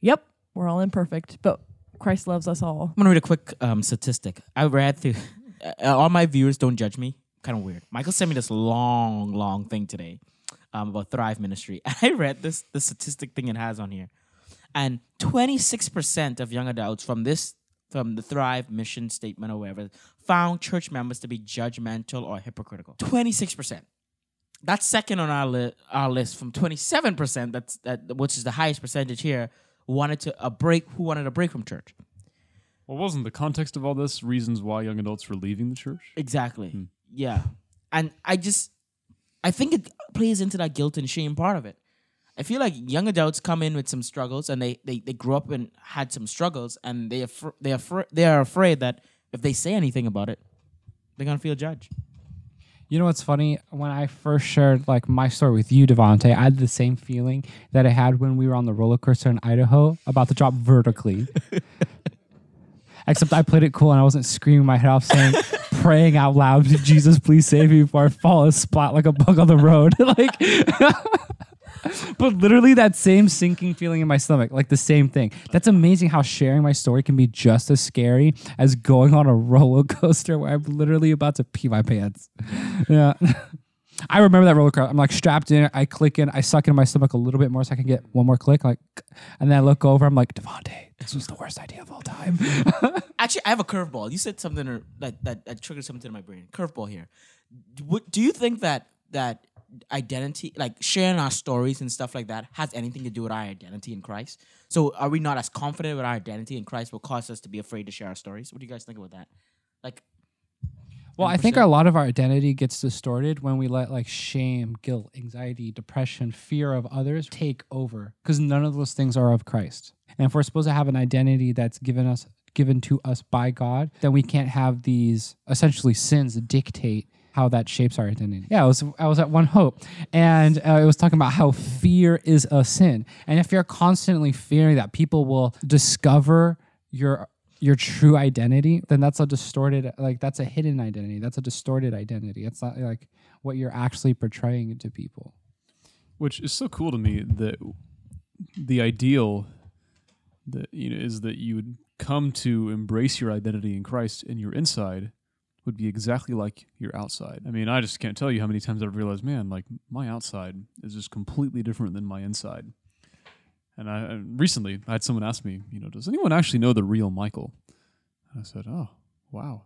yep we're all imperfect but christ loves us all I'm gonna read a quick um, statistic. I read through. Uh, all my viewers don't judge me. Kind of weird. Michael sent me this long, long thing today um, about Thrive Ministry. I read this the statistic thing it has on here, and 26 percent of young adults from this from the Thrive mission statement or whatever found church members to be judgmental or hypocritical. 26 percent. That's second on our li- our list from 27 percent. That's that which is the highest percentage here. Wanted to a break. Who wanted a break from church? Well, wasn't the context of all this reasons why young adults were leaving the church? Exactly. Yeah. And I just I think it plays into that guilt and shame part of it. I feel like young adults come in with some struggles and they they, they grew up and had some struggles and they afr- they afr- they are afraid that if they say anything about it, they're going to feel judged. You know what's funny? When I first shared like my story with you, Devonte, I had the same feeling that I had when we were on the roller coaster in Idaho about to drop vertically. Except I played it cool and I wasn't screaming my head off saying, praying out loud, Jesus, please save me before I fall and splat like a bug on the road. like But literally that same sinking feeling in my stomach, like the same thing. That's amazing how sharing my story can be just as scary as going on a roller coaster where I'm literally about to pee my pants. Yeah. I remember that roller coaster. I'm like strapped in. I click in. I suck in my stomach a little bit more so I can get one more click. Like, and then I look over. I'm like, Devonte, this was the worst idea of all time. Actually, I have a curveball. You said something or that, that that triggered something in my brain. Curveball here. Do, you think that that identity, like sharing our stories and stuff like that, has anything to do with our identity in Christ? So, are we not as confident with our identity in Christ will cause us to be afraid to share our stories? What do you guys think about that? Like, Well, I think a lot of our identity gets distorted when we let like shame, guilt, anxiety, depression, fear of others take over because none of those things are of Christ. And if we're supposed to have an identity that's given us given to us by God, then we can't have these essentially sins dictate how that shapes our identity. Yeah, I was I was at One Hope, and uh, it was talking about how fear is a sin, and if you're constantly fearing that people will discover your your true identity, then that's a distorted, like that's a hidden identity. That's a distorted identity. It's not like what you're actually portraying to people. which is so cool to me that the ideal that you know is that you would come to embrace your identity in Christ and your inside would be exactly like your outside. I mean, I just can't tell you how many times I've realized, man, like my outside is just completely different than my inside. And I and recently I had someone ask me, you know, does anyone actually know the real Michael? And I said, oh, wow,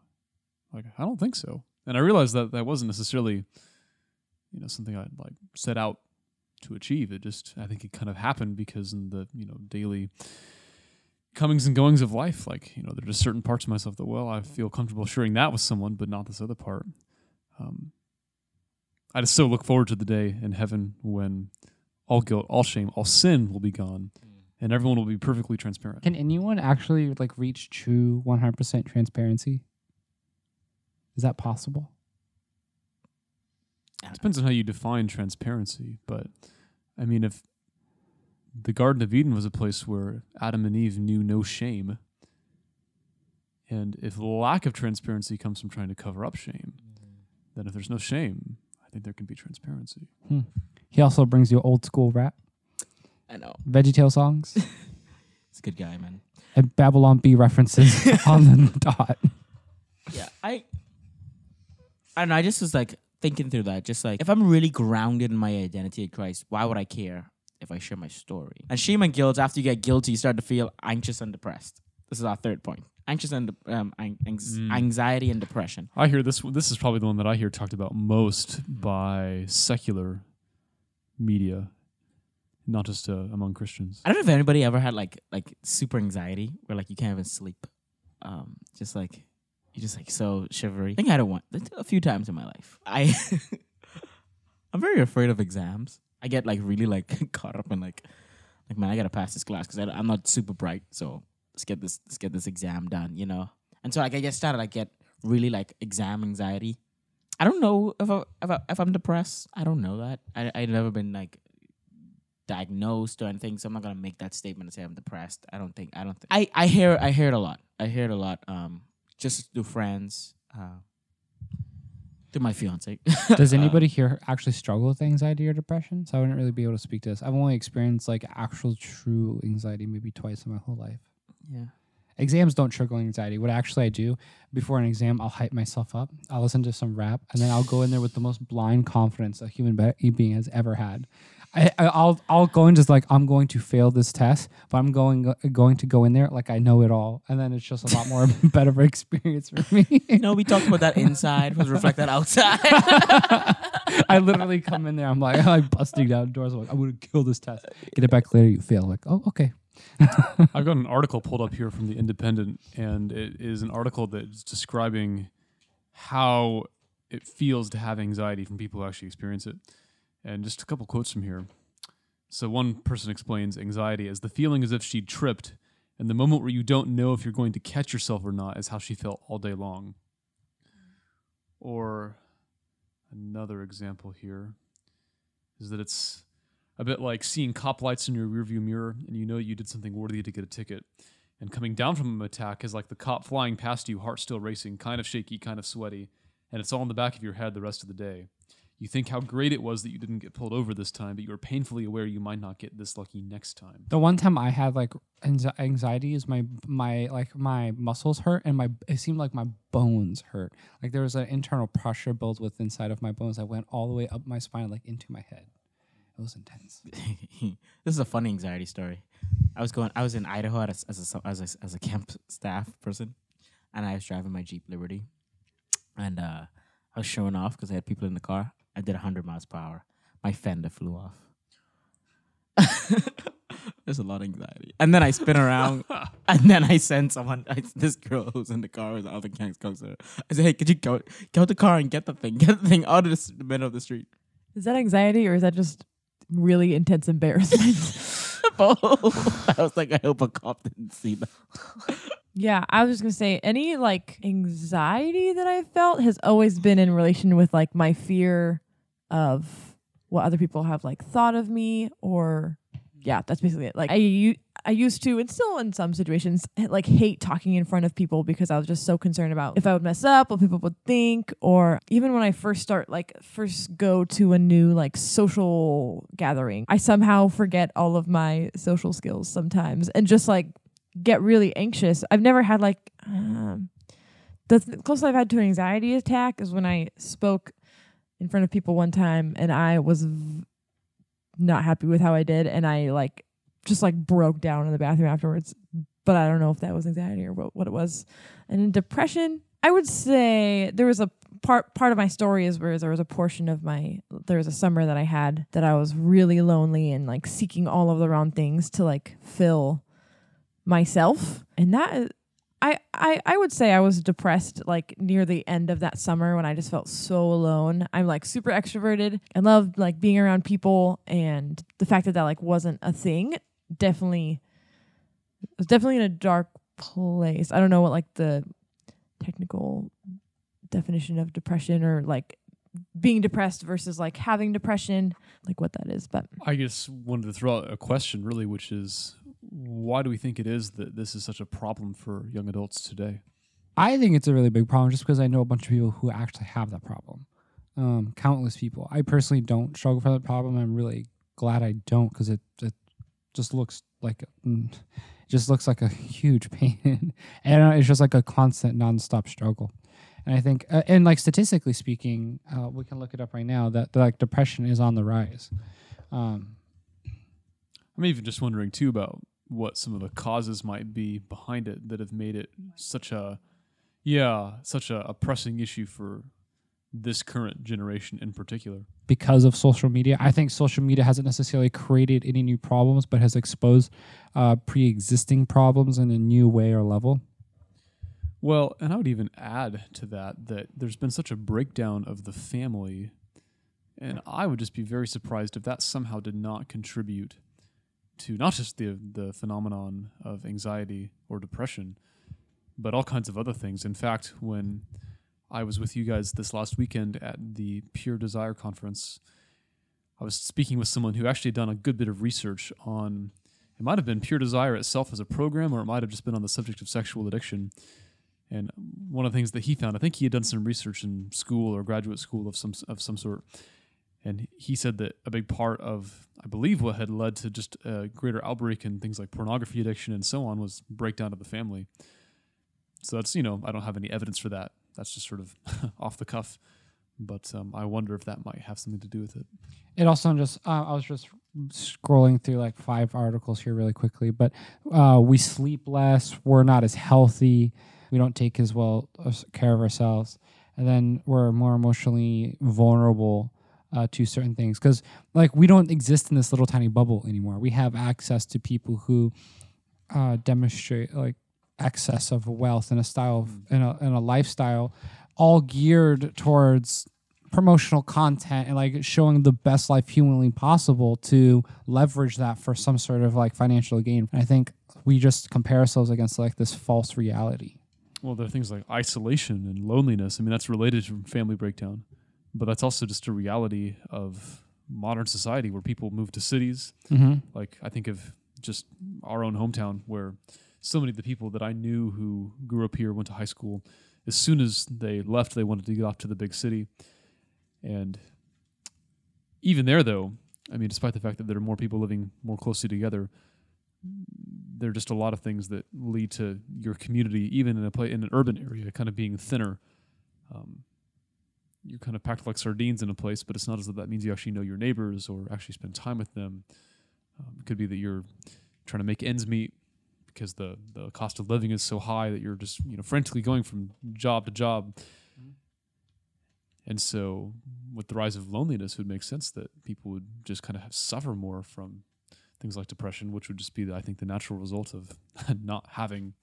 like I don't think so. And I realized that that wasn't necessarily, you know, something I'd like set out to achieve. It just I think it kind of happened because in the you know daily comings and goings of life, like you know, there are just certain parts of myself that well I feel comfortable sharing that with someone, but not this other part. Um, I just so look forward to the day in heaven when all guilt, all shame, all sin will be gone, and everyone will be perfectly transparent. Can anyone actually like reach true 100% transparency? Is that possible? Depends on how you define transparency, but I mean, if the Garden of Eden was a place where Adam and Eve knew no shame, and if the lack of transparency comes from trying to cover up shame, then if there's no shame, I think there can be transparency. Hmm. He also brings you old school rap, I know. VeggieTale songs, He's a good guy, man. and Babylon Bee references on the dot. Yeah, I. I don't know. I just was like, thinking through that. Just like if I'm really grounded in my identity in Christ, why would I care if I share my story? And shame and guilt. After you get guilty, you start to feel anxious and depressed. This is our third point: anxious and um, an- anx- Mm. anxiety and depression. I hear this. This is probably the one that I hear talked about most by secular media, not just uh, among Christians. I don't know if anybody ever had like like super anxiety where like you can't even sleep. Um, just like you're just like so shivery. I think I had it one a few times in my life. I I'm very afraid of exams. I get like really like caught up in like like man, I gotta pass this class because I'm not super bright. So let's get this let's get this exam done, you know. And so like I get started, I get really like exam anxiety. I don't know if I, if, I, if I'm depressed. I don't know that. I I've never been like diagnosed or anything, so I'm not gonna make that statement and say I'm depressed. I don't think. I don't think. I I hear I hear it a lot. I hear it a lot. Um, just through friends, uh, through my fiance. Does anybody here actually struggle with anxiety or depression? So I wouldn't really be able to speak to this. I've only experienced like actual true anxiety maybe twice in my whole life. yeah. Exams don't trigger anxiety. What actually I do before an exam, I'll hype myself up. I'll listen to some rap, and then I'll go in there with the most blind confidence a human be- being has ever had. I, I- I'll I'll go in just like I'm going to fail this test, but I'm going going to go in there like I know it all, and then it's just a lot more better experience for me. No, we talked about that inside. Was reflect that outside. I literally come in there. I'm like, I'm busting down doors. I'm like, I'm gonna kill this test. Get it back later. You fail. Like, oh, okay. I've got an article pulled up here from the Independent, and it is an article that's describing how it feels to have anxiety from people who actually experience it. And just a couple quotes from here. So one person explains anxiety as the feeling as if she'd tripped, and the moment where you don't know if you're going to catch yourself or not is how she felt all day long. Or another example here is that it's a bit like seeing cop lights in your rearview mirror and you know you did something worthy to get a ticket. And coming down from an attack is like the cop flying past you, heart still racing, kind of shaky, kind of sweaty, and it's all in the back of your head the rest of the day. You think how great it was that you didn't get pulled over this time, but you are painfully aware you might not get this lucky next time. The one time I had like anxiety is my my like my muscles hurt and my it seemed like my bones hurt. Like there was an internal pressure built with inside of my bones that went all the way up my spine, like into my head. It was intense. this is a funny anxiety story. I was going. I was in Idaho as as a, as a, as a camp staff person, and I was driving my Jeep Liberty, and uh, I was showing off because I had people in the car. I did 100 miles per hour. My fender flew off. There's a lot of anxiety, and then I spin around, and then I send someone. I, this girl who's in the car with the other gangs comes there. I say, "Hey, could you go get out the car and get the thing? Get the thing out of the, s- the middle of the street." Is that anxiety or is that just really intense embarrassment? I was like, I hope a cop didn't see that. yeah, I was just gonna say any like anxiety that I felt has always been in relation with like my fear of what other people have like thought of me or yeah, that's basically it. Like I I used to and still in some situations like hate talking in front of people because I was just so concerned about if I would mess up, what people would think, or even when I first start like first go to a new like social gathering, I somehow forget all of my social skills sometimes and just like get really anxious. I've never had like um, the th- closest I've had to an anxiety attack is when I spoke in front of people one time and I was v- not happy with how I did and I like just like broke down in the bathroom afterwards. But I don't know if that was anxiety or what, what it was. And depression, I would say there was a part part of my story is where there was a portion of my there was a summer that I had that I was really lonely and like seeking all of the wrong things to like fill myself. And that I, I I would say I was depressed like near the end of that summer when I just felt so alone. I'm like super extroverted. I loved like being around people and the fact that that like wasn't a thing definitely it was definitely in a dark place. I don't know what like the technical definition of depression or like being depressed versus like having depression, like what that is, but I just wanted to throw out a question, really, which is why do we think it is that this is such a problem for young adults today? I think it's a really big problem just because I know a bunch of people who actually have that problem. Um, countless people. I personally don't struggle with that problem. I'm really glad I don't because it, it just looks like mm, just looks like a huge pain, and it's just like a constant nonstop struggle. And I think, uh, and like statistically speaking, uh, we can look it up right now that, that like depression is on the rise. Um, I'm even just wondering too about what some of the causes might be behind it that have made it such a, yeah, such a, a pressing issue for this current generation in particular. because of social media. I think social media hasn't necessarily created any new problems, but has exposed uh, pre-existing problems in a new way or level. Well, and I would even add to that that there's been such a breakdown of the family, and I would just be very surprised if that somehow did not contribute to not just the the phenomenon of anxiety or depression, but all kinds of other things. In fact, when I was with you guys this last weekend at the Pure Desire conference, I was speaking with someone who actually had done a good bit of research on it might have been Pure Desire itself as a program, or it might have just been on the subject of sexual addiction. And one of the things that he found, I think he had done some research in school or graduate school of some of some sort, and he said that a big part of, I believe, what had led to just a greater outbreak in things like pornography addiction and so on was breakdown of the family. So that's you know I don't have any evidence for that. That's just sort of off the cuff, but um, I wonder if that might have something to do with it. It also just uh, I was just scrolling through like five articles here really quickly, but uh, we sleep less, we're not as healthy, we don't take as well care of ourselves, and then we're more emotionally vulnerable uh, to certain things because like we don't exist in this little tiny bubble anymore. We have access to people who uh, demonstrate like excess of wealth and a style of, and, a, and a lifestyle all geared towards promotional content and like showing the best life humanly possible to leverage that for some sort of like financial gain. And I think we just compare ourselves against like this false reality. Well, there are things like isolation and loneliness. I mean, that's related to family breakdown, but that's also just a reality of modern society where people move to cities. Mm-hmm. Like, I think of just our own hometown where so many of the people that I knew who grew up here, went to high school, as soon as they left, they wanted to get off to the big city. And even there, though, I mean, despite the fact that there are more people living more closely together, there are just a lot of things that lead to your community, even in a play in an urban area, kind of being thinner. Um, you're kind of packed like sardines in a place, but it's not as though that means you actually know your neighbors or actually spend time with them. Um, it could be that you're trying to make ends meet because the the cost of living is so high that you're just you know frantically going from job to job. And so, with the rise of loneliness, it would make sense that people would just kind of suffer more from things like depression, which would just be, the, I think, the natural result of not having,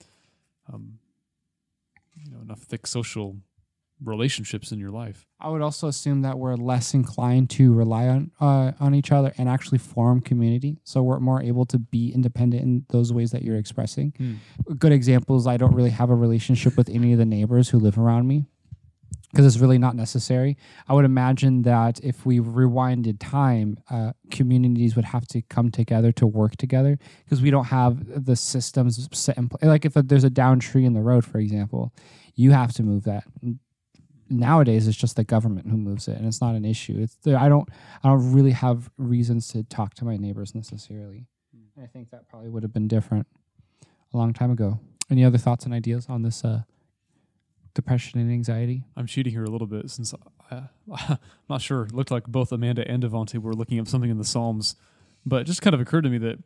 um, you know, enough thick social relationships in your life. I would also assume that we're less inclined to rely on uh, on each other and actually form community. So we're more able to be independent in those ways that you're expressing. A good examples. I don't really have a relationship with any of the neighbors who live around me because it's really not necessary. I would imagine that if we rewinded time, uh, communities would have to come together to work together because we don't have the systems set in place. Like if there's a down tree in the road, for example, you have to move that. Nowadays, it's just the government who moves it, and it's not an issue. It's I don't I don't really have reasons to talk to my neighbors necessarily. And I think that probably would have been different a long time ago. Any other thoughts and ideas on this uh, depression and anxiety? I'm cheating here a little bit since I, I'm not sure. It looked like both Amanda and Devontae were looking up something in the Psalms, but it just kind of occurred to me that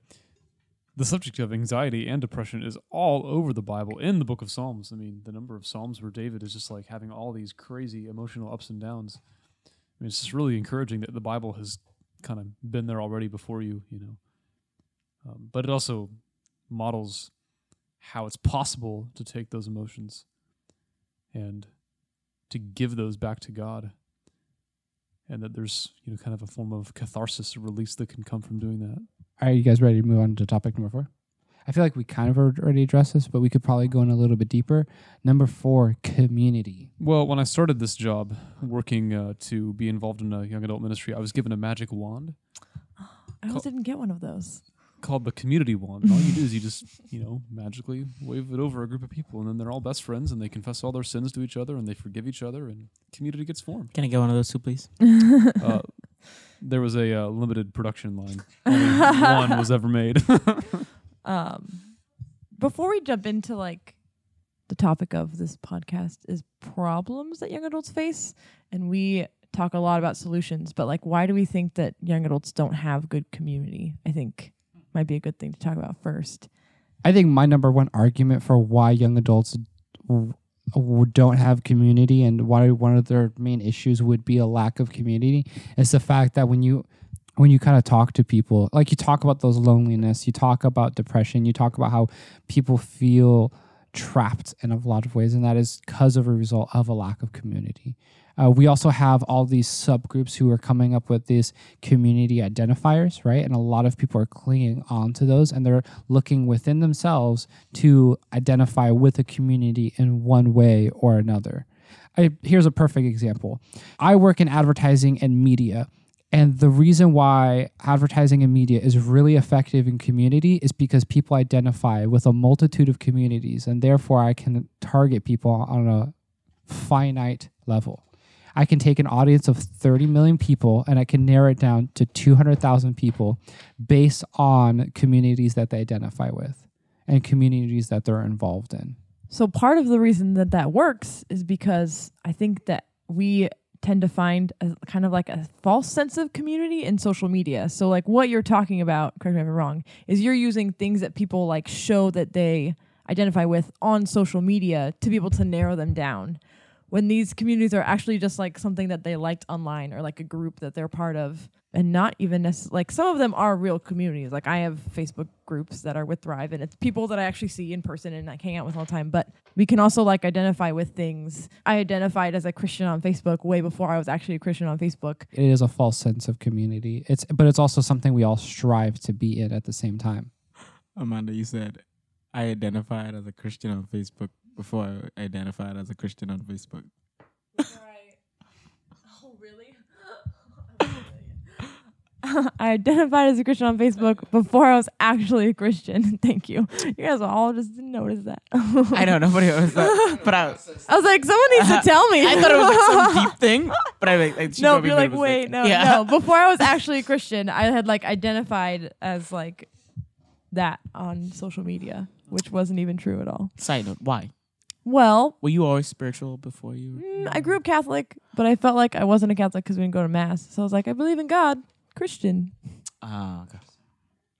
the subject of anxiety and depression is all over the Bible in the book of Psalms. I mean, the number of Psalms where David is just like having all these crazy emotional ups and downs. I mean, it's just really encouraging that the Bible has kind of been there already before you, you know. Um, but it also models how it's possible to take those emotions and to give those back to God. And that there's, you know, kind of a form of catharsis or release that can come from doing that. Are you guys ready to move on to topic number four? I feel like we kind of already addressed this, but we could probably go in a little bit deeper. Number four, community. Well, when I started this job, working uh, to be involved in a young adult ministry, I was given a magic wand I almost didn't get one of those. called the community wand. And all you do is you just, you know, magically wave it over a group of people, and then they're all best friends, and they confess all their sins to each other, and they forgive each other, and community gets formed. Can I get one of those too, please? Uh, there was a uh, limited production line. Only one was ever made. Um, before we jump into like the topic of this podcast is problems that young adults face, and we talk a lot about solutions. But like, why do we think that young adults don't have good community? I think might be a good thing to talk about first. I think my number one argument for why young adults w- w- don't have community and why one of their main issues would be a lack of community is the fact that when you when you kind of talk to people like you talk about those loneliness you talk about depression you talk about how people feel trapped in a lot of ways and that is because of a result of a lack of community uh, we also have all these subgroups who are coming up with these community identifiers, right? And a lot of people are clinging on to those and they're looking within themselves to identify with a community in one way or another. I, here's a perfect example I work in advertising and media. And the reason why advertising and media is really effective in community is because people identify with a multitude of communities, and therefore I can target people on a finite level. I can take an audience of 30 million people and I can narrow it down to 200,000 people based on communities that they identify with and communities that they're involved in. So part of the reason that that works is because I think that we tend to find a kind of like a false sense of community in social media. So like what you're talking about, correct me if I'm wrong, is you're using things that people like show that they identify with on social media to be able to narrow them down when these communities are actually just like something that they liked online or like a group that they're part of and not even necessarily like some of them are real communities like i have facebook groups that are with thrive and it's people that i actually see in person and like hang out with all the time but we can also like identify with things i identified as a christian on facebook way before i was actually a christian on facebook It is a false sense of community. It's but it's also something we all strive to be in at the same time. Amanda, you said I identified as a Christian on Facebook before I identified as a Christian on Facebook. right oh really I identified as a Christian on Facebook before I was actually a Christian. Thank you. You guys all just didn't notice that. I know nobody was that, but I, I was like, someone needs to tell me. I thought it was like some deep thing. But I like, like no, probably you're like, wait, no, yeah. no. Before I was actually a Christian, I had like identified as like that on social media, which wasn't even true at all. Side note: Why Well, were you always spiritual before you? mm, I grew up Catholic, but I felt like I wasn't a Catholic because we didn't go to mass. So I was like, I believe in God, Christian, Ah, okay.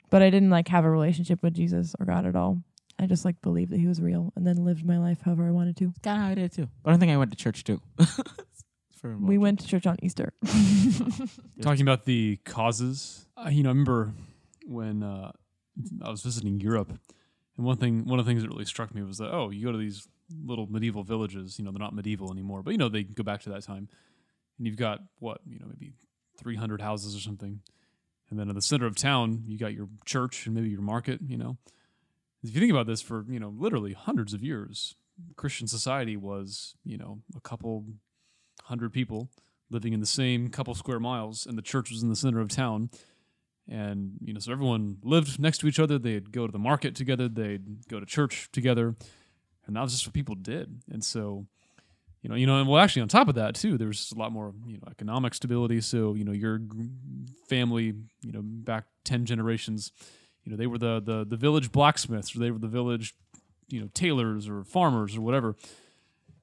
but I didn't like have a relationship with Jesus or God at all. I just like believed that He was real, and then lived my life however I wanted to. kind of how I did too. But I don't think I went to church too. For We while. went to church on Easter. Talking about the causes, uh, you know, I remember when uh, I was visiting Europe, and one thing, one of the things that really struck me was that oh, you go to these little medieval villages. You know, they're not medieval anymore, but you know they go back to that time, and you've got what you know maybe 300 houses or something, and then in the center of town you got your church and maybe your market. You know, if you think about this, for you know literally hundreds of years, Christian society was you know a couple hundred people living in the same couple square miles, and the church was in the center of town. And you know, so everyone lived next to each other. They'd go to the market together. They'd go to church together, and that was just what people did. And so, you know, you know, and well, actually, on top of that too, there's a lot more you know economic stability. So you know, your family, you know, back ten generations, you know, they were the the the village blacksmiths, or they were the village, you know, tailors or farmers or whatever.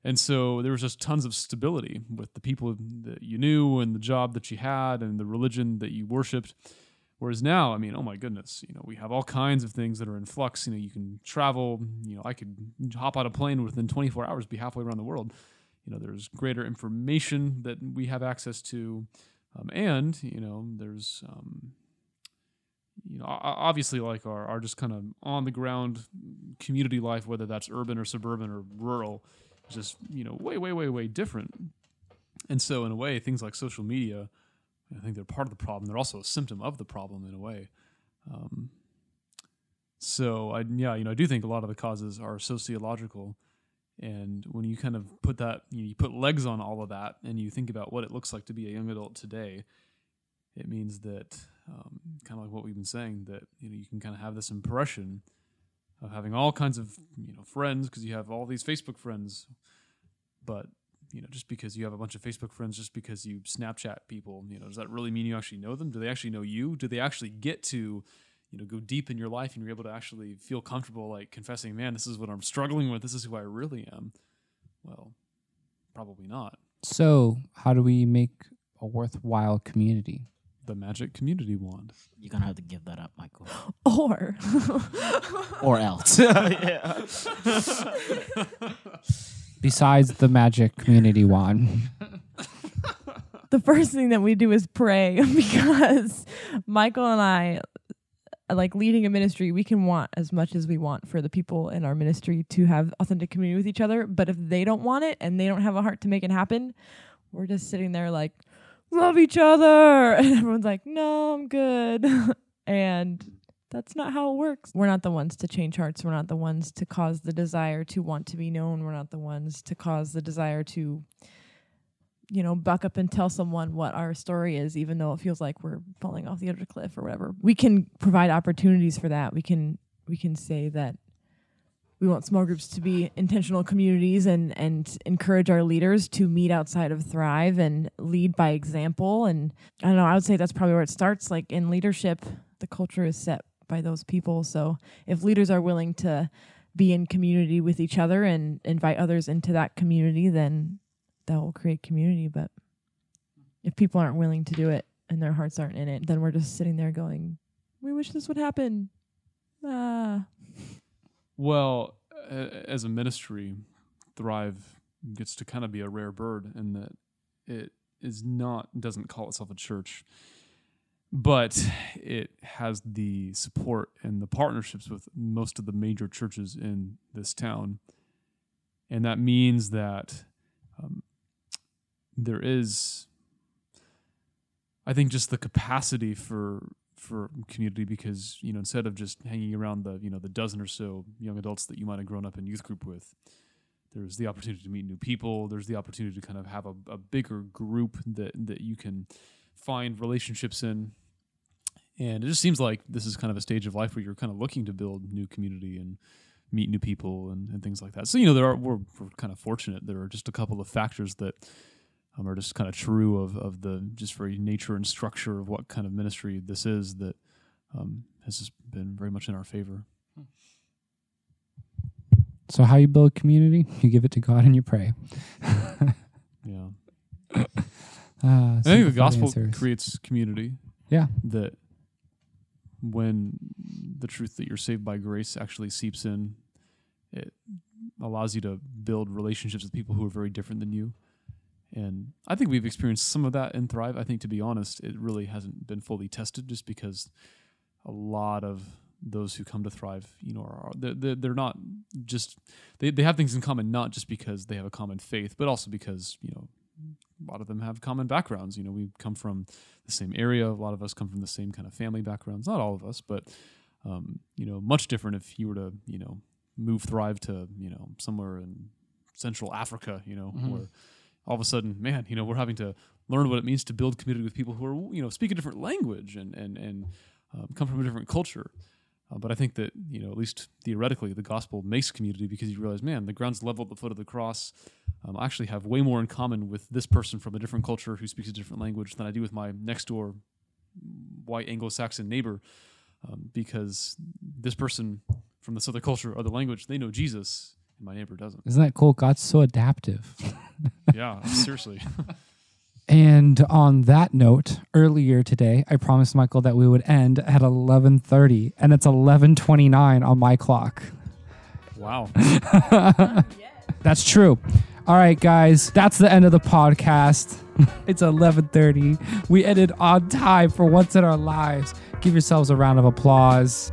And so there was just tons of stability with the people that you knew and the job that you had and the religion that you worshipped. Whereas now, I mean, oh my goodness, you know, we have all kinds of things that are in flux. You know, you can travel, you know, I could hop on a plane within 24 hours, be halfway around the world. You know, there's greater information that we have access to. Um, and, you know, there's, um, you know, obviously like our, our just kind of on the ground community life, whether that's urban or suburban or rural, just, you know, way, way, way, way different. And so, in a way, things like social media, I think they're part of the problem. They're also a symptom of the problem in a way. Um, so, I yeah, you know, I do think a lot of the causes are sociological. And when you kind of put that, you, know, you put legs on all of that, and you think about what it looks like to be a young adult today, it means that um, kind of like what we've been saying that you know you can kind of have this impression of having all kinds of you know friends because you have all these Facebook friends, but you know just because you have a bunch of Facebook friends, just because you Snapchat people, you know, does that really mean you actually know them? Do they actually know you? Do they actually get to you know go deep in your life and you're able to actually feel comfortable like confessing man this is what i'm struggling with this is who i really am well probably not So, how do we make a worthwhile community? the magic community wand You're gonna have to give that up, Michael, Or or else. yeah. Besides the magic community wand. the first thing that we do is pray because Michael and I like leading a ministry we can want as much as we want for the people in our ministry to have authentic community with each other. But if they don't want it and they don't have a heart to make it happen we're just sitting there like love each other. And everyone's like no I'm good. And that's not how it works. We're not the ones to change hearts. We're not the ones to cause the desire to want to be known. We're not the ones to cause the desire to you know, buck up and tell someone what our story is, even though it feels like we're falling off the edge of a cliff or whatever. We can provide opportunities for that. We can we can say that we want small groups to be intentional communities and and encourage our leaders to meet outside of Thrive and lead by example. And I don't know, I would say that's probably where it starts. Like in leadership, the culture is set by those people. So if leaders are willing to be in community with each other and invite others into that community, then that will create community. But if people aren't willing to do it and their hearts aren't in it, then we're just sitting there going, "We wish this would happen." Ah, Well, as a ministry, Thrive gets to kind of be a rare bird in that it is not doesn't call itself a church, but it has the support and the partnerships with most of the major churches in this town, and that means that um, there is, I think, just the capacity for for community because you know instead of just hanging around the you know the dozen or so young adults that you might have grown up in youth group with there's the opportunity to meet new people. There's the opportunity to kind of have a, a bigger group that that you can find relationships in and it just seems like this is kind of a stage of life where you're kind of looking to build new community and meet new people and, and things like that so you know there are we're, we're kind of fortunate there are just a couple of factors that um, are just kind of true of, of the just very nature and structure of what kind of ministry this is that um, has just been very much in our favor. So, how you build community? You give it to God and you pray. Yeah, Uh, I think the gospel answers. creates community. Yeah. that when the truth that you're saved by grace actually seeps in, it allows you to build relationships with people who are very different than you. And I think we've experienced some of that in Thrive. I think, to be honest, it really hasn't been fully tested just because a lot of those who come to Thrive, you know, are they're, they're, not just they, they have things in common, not just because they have a common faith, but also because, you know, a lot of them have common backgrounds. You know, we come from the same area. A lot of us come from the same kind of family backgrounds. Not all of us, but um, you know, much different if you were to, you know, move Thrive to, you know, somewhere in Central Africa, you know, Mhm. where all of a sudden, man, you know, we're having to learn what it means to build community with people who are, you know, speak a different language and and and um, come from a different culture. Uh, but I think that you know, at least theoretically, the gospel makes community because you realize, man, the ground's level at the foot of the cross. Um, I actually have way more in common with this person from a different culture who speaks a different language than I do with my next door white Anglo-Saxon neighbor, um, because this person from this other culture, other language, they know Jesus, and my neighbor doesn't. Isn't that cool? God's so adaptive. yeah, seriously. And on that note, earlier today, I promised Michael that we would end at 11:30, and it's 11:29 on my clock. wow. That's true. All right, guys, that's the end of the podcast. it's 11:30. We ended on time for once in our lives. Give yourselves a round of applause.